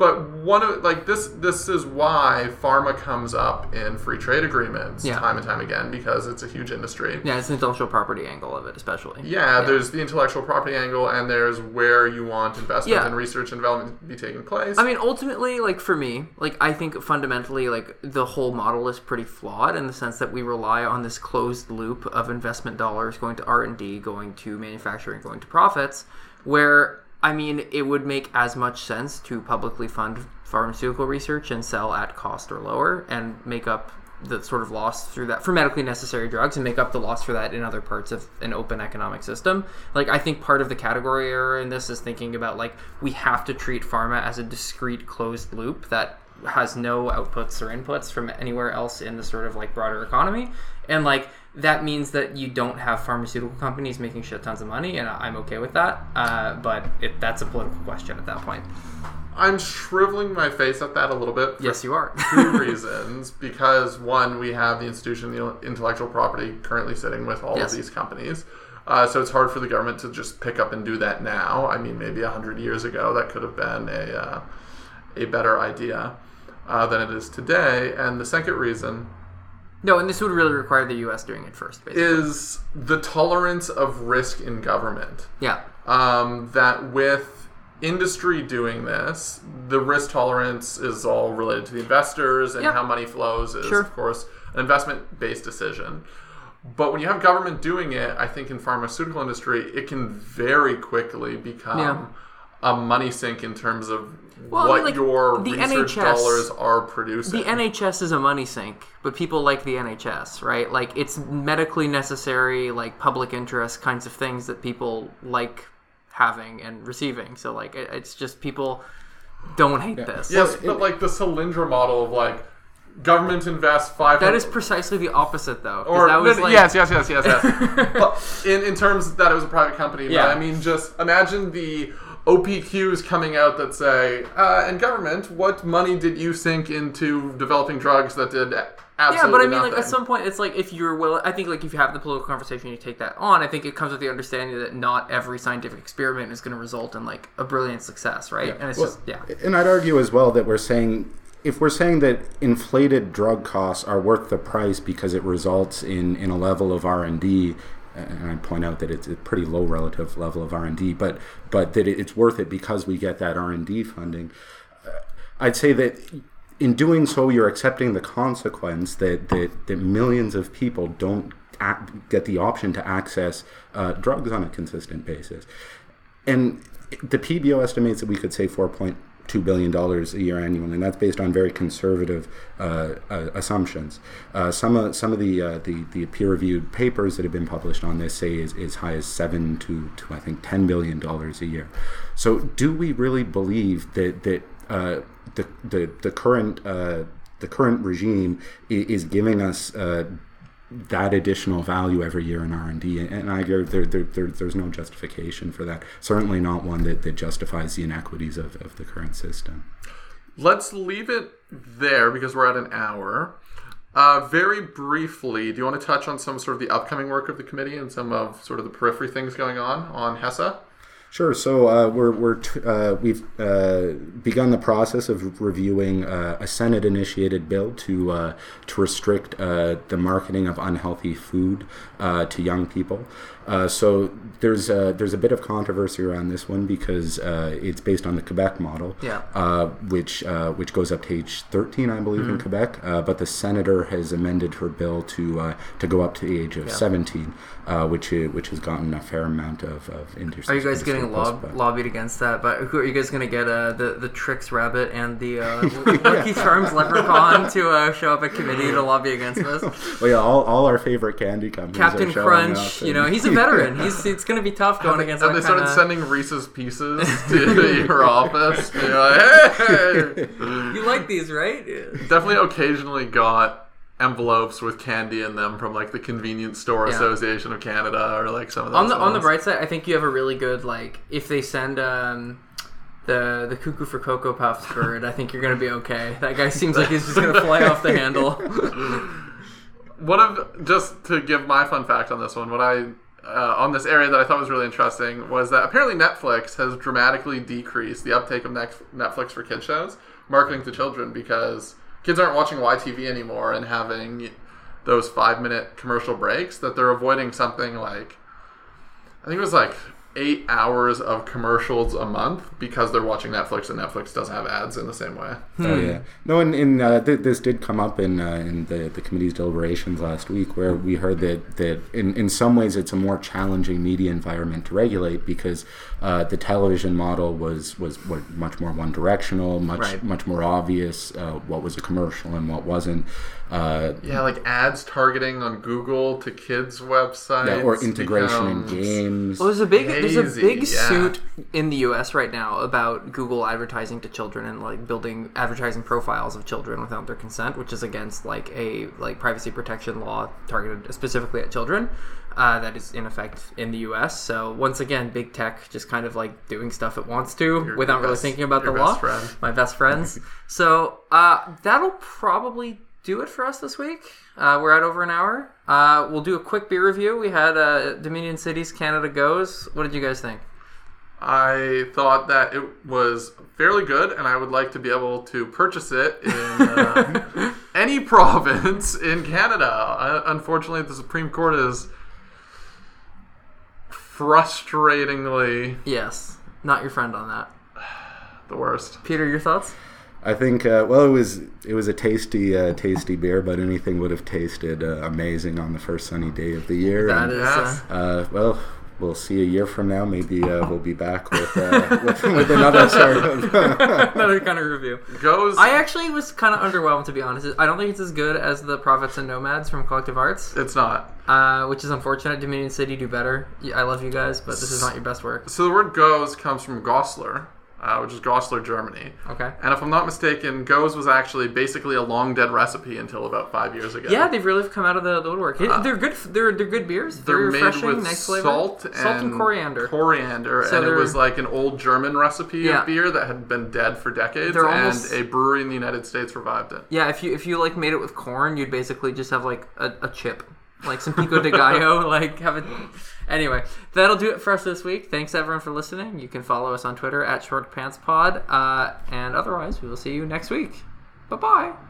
but one of like this this is why pharma comes up in free trade agreements Yeah. time and time again because it's a huge industry. yeah, it's the intellectual property angle of it, especially. Yeah, there's the intellectual property angle, and there's where you want investment Yeah. and research and development to be taking place. I mean, ultimately, like for me, like I think fundamentally, like the whole model is pretty flawed in the sense that we rely on this closed loop of investment dollars going to R and D, going to manufacturing, going to profits. Where I mean, it would make as much sense to publicly fund pharmaceutical research and sell at cost or lower, and make up the sort of loss through that for medically necessary drugs and make up the loss for that in other parts of an open economic system. Like I think part of the category error in this is thinking about like we have to treat pharma as a discrete closed loop that has no outputs or inputs from anywhere else in the sort of like broader economy. And like that means that you don't have pharmaceutical companies making shit tons of money, and I'm okay with that. Uh, but it, that's a political question at that point. I'm shriveling my face at that a little bit. Yes, you are. two reasons. Because one, we have the institution, the intellectual property, currently sitting with all Yes. of these companies. Uh, so it's hard for the government to just pick up and do that now. I mean, maybe a hundred years ago, that could have been a uh, a better idea uh, than it is today. And the second reason no, and this would really require the U.S. doing it first, basically. is the tolerance of risk in government. yeah. um, that with industry doing this, the risk tolerance is all related to the investors and how money flows is, Sure. of course, an investment based decision. But when you have government doing it, I think in pharmaceutical industry, it can very quickly become Yeah. a money sink in terms of Well, I what mean, like, your the research NHS dollars are producing. The NHS is a money sink, but people like the NHS, right? Like it's medically necessary, like public interest kinds of things that people like having and receiving. So like it, it's just people don't hate this. yes, but like the Solyndra model of like government invests five. That is precisely the opposite, though. 'cause Or that was no, no, like, yes, yes, yes, yes, yes. but in, in terms that it was a private company, but Yeah. I mean, just imagine the OPQs coming out that say, uh, "And government, what money did you sink into developing drugs that did absolutely Yeah, but I mean, nothing?" like at some point, it's like if you're willing. I think like if you have the political conversation, you take that on. I think it comes with the understanding that not every scientific experiment is going to result in like a brilliant success, right? And it's Well, just yeah. And I'd argue as well that we're saying if we're saying that inflated drug costs are worth the price because it results in, in a level of R and I'd point out that it's a pretty low relative level of R and D, but but that it's worth it because we get that R and D funding. uh, I'd say that in doing so, you're accepting the consequence that that, that millions of people don't ac get the option to access uh, drugs on a consistent basis. And the PBO estimates that we could save 4.2 billion dollars a year annually, and that's based on very conservative uh, uh, assumptions. Uh, some of some of the, uh, the the peer-reviewed papers that have been published on this say is as high as seven to, to I think 10 billion dollars a year. So, do we really believe that that uh, the, the the current uh, the current regime is giving us uh, that additional value every year in R&D and I there, there, there, there's no justification for that certainly not one that, that justifies the inequities of, of the current system Let's leave it there because we're at an hour. Uh, very briefly, do you want to touch on some sort of the upcoming work of the committee and some of sort of the periphery things going on on HESA? Sure. So uh, we're, we're t- uh, we've uh, begun the process of reviewing uh, a Senate-initiated bill to uh, to restrict uh, the marketing of unhealthy food uh, to young people. Uh, so there's a, there's a bit of controversy around this one because uh, it's based on the Quebec model, Yeah. uh, which uh, which goes up to age 13, I believe, in Quebec. Uh, but the senator has amended her bill to uh, to go up to the age of 17, uh, which i- which has gotten a fair amount of, of interest. Are you guys getting lob- lobbied against that? But who are you guys gonna get? Uh, the the Trix Rabbit and the uh, Lucky Charms Leprechaun to uh, show up at committee to lobby against this. Well, yeah, all, all our favorite candy companies. Captain are showing Crunch, up you know, he's a veteran. He's it's gonna be tough going against Have that they started kinda- sending Reese's Pieces to your office? You're like, hey! You like these, right? Definitely occasionally got envelopes with candy in them from like the Convenience Store Yeah. Association of Canada or like some of those on the on the bright side, I think you have a really good like if they send um the the cuckoo for cocoa puffs bird, I think you're gonna be okay. That guy seems like he's just gonna fly off the handle. One of just to give my fun fact on this one, what I uh, on this area that I thought was really interesting was that apparently Netflix has dramatically decreased the uptake of Netflix for kid shows, marketing to children because kids aren't watching YTV anymore and having those five minute commercial breaks. That they're avoiding something like I think it was like eight hours of commercials a month because they're watching Netflix and Netflix doesn't have ads in the same way. Oh yeah, no, and, and uh, th- this did come up in uh, in the, the committee's deliberations last week, where we heard that that in, in some ways it's a more challenging media environment to regulate because uh, the television model was was what, much more one directional, much Right. much more obvious uh, what was a commercial and what wasn't. Uh, Yeah, like ads targeting on Google to kids' websites. yeah, or integration in games. Well, there's a big there's a big yeah. suit in the U.S. right now about Google advertising to children and like building advertising profiles of children without their consent, which is against like a like privacy protection law targeted specifically at children. Uh, that is in effect in the U.S. So once again, big tech just kind of like doing stuff it wants to without your really best- thinking about the law. friend. My best friends. so uh, that'll probably do it for us this week. Uh, we're at over an hour. Uh, we'll do a quick beer review. We had uh, Dominion City's Canada Gose. What did you guys think? I thought that it was fairly good, and I would like to be able to purchase it in uh, any province in Canada. Uh, unfortunately, the Supreme Court is frustratingly Yes, not your friend on that. the worst. Peter, your thoughts? I think uh, well, it was it was a tasty uh, tasty beer, but anything would have tasted uh, amazing on the first sunny day of the year. That and, is Yes. uh, Uh, well, we'll see a year from now. Maybe uh, we'll be back with, uh, with, with another sort of. another kind of review. Gose. I actually was kind of underwhelmed to be honest. I don't think it's as good as the Prophets and Nomads from Collective Arts, it's not. uh, which is unfortunate. Dominion City do better. I love you guys, but this is not your best work. So the word "gose" comes from Goslar, uh, which is Goslar, Germany. Okay. And if I'm not mistaken, gose was actually basically a long dead recipe until about five years ago. Yeah, they've really come out of the, the woodwork. they're good. They're they're good beers. Uh, They're Very made refreshing. with nice flavor. salt and, salt and coriander. Coriander, So and it was like an old German recipe Yeah. of beer that had been dead for decades, They're and almost- a brewery in the United States revived it. Yeah, if you if you like made it with corn, you'd basically just have like a, a chip, like some pico de gallo. like have it. Anyway, that'll do it for us this week. Thanks everyone for listening. You can follow us on Twitter at Short ShortPantsPod, uh, and otherwise we will see you next week. Bye bye.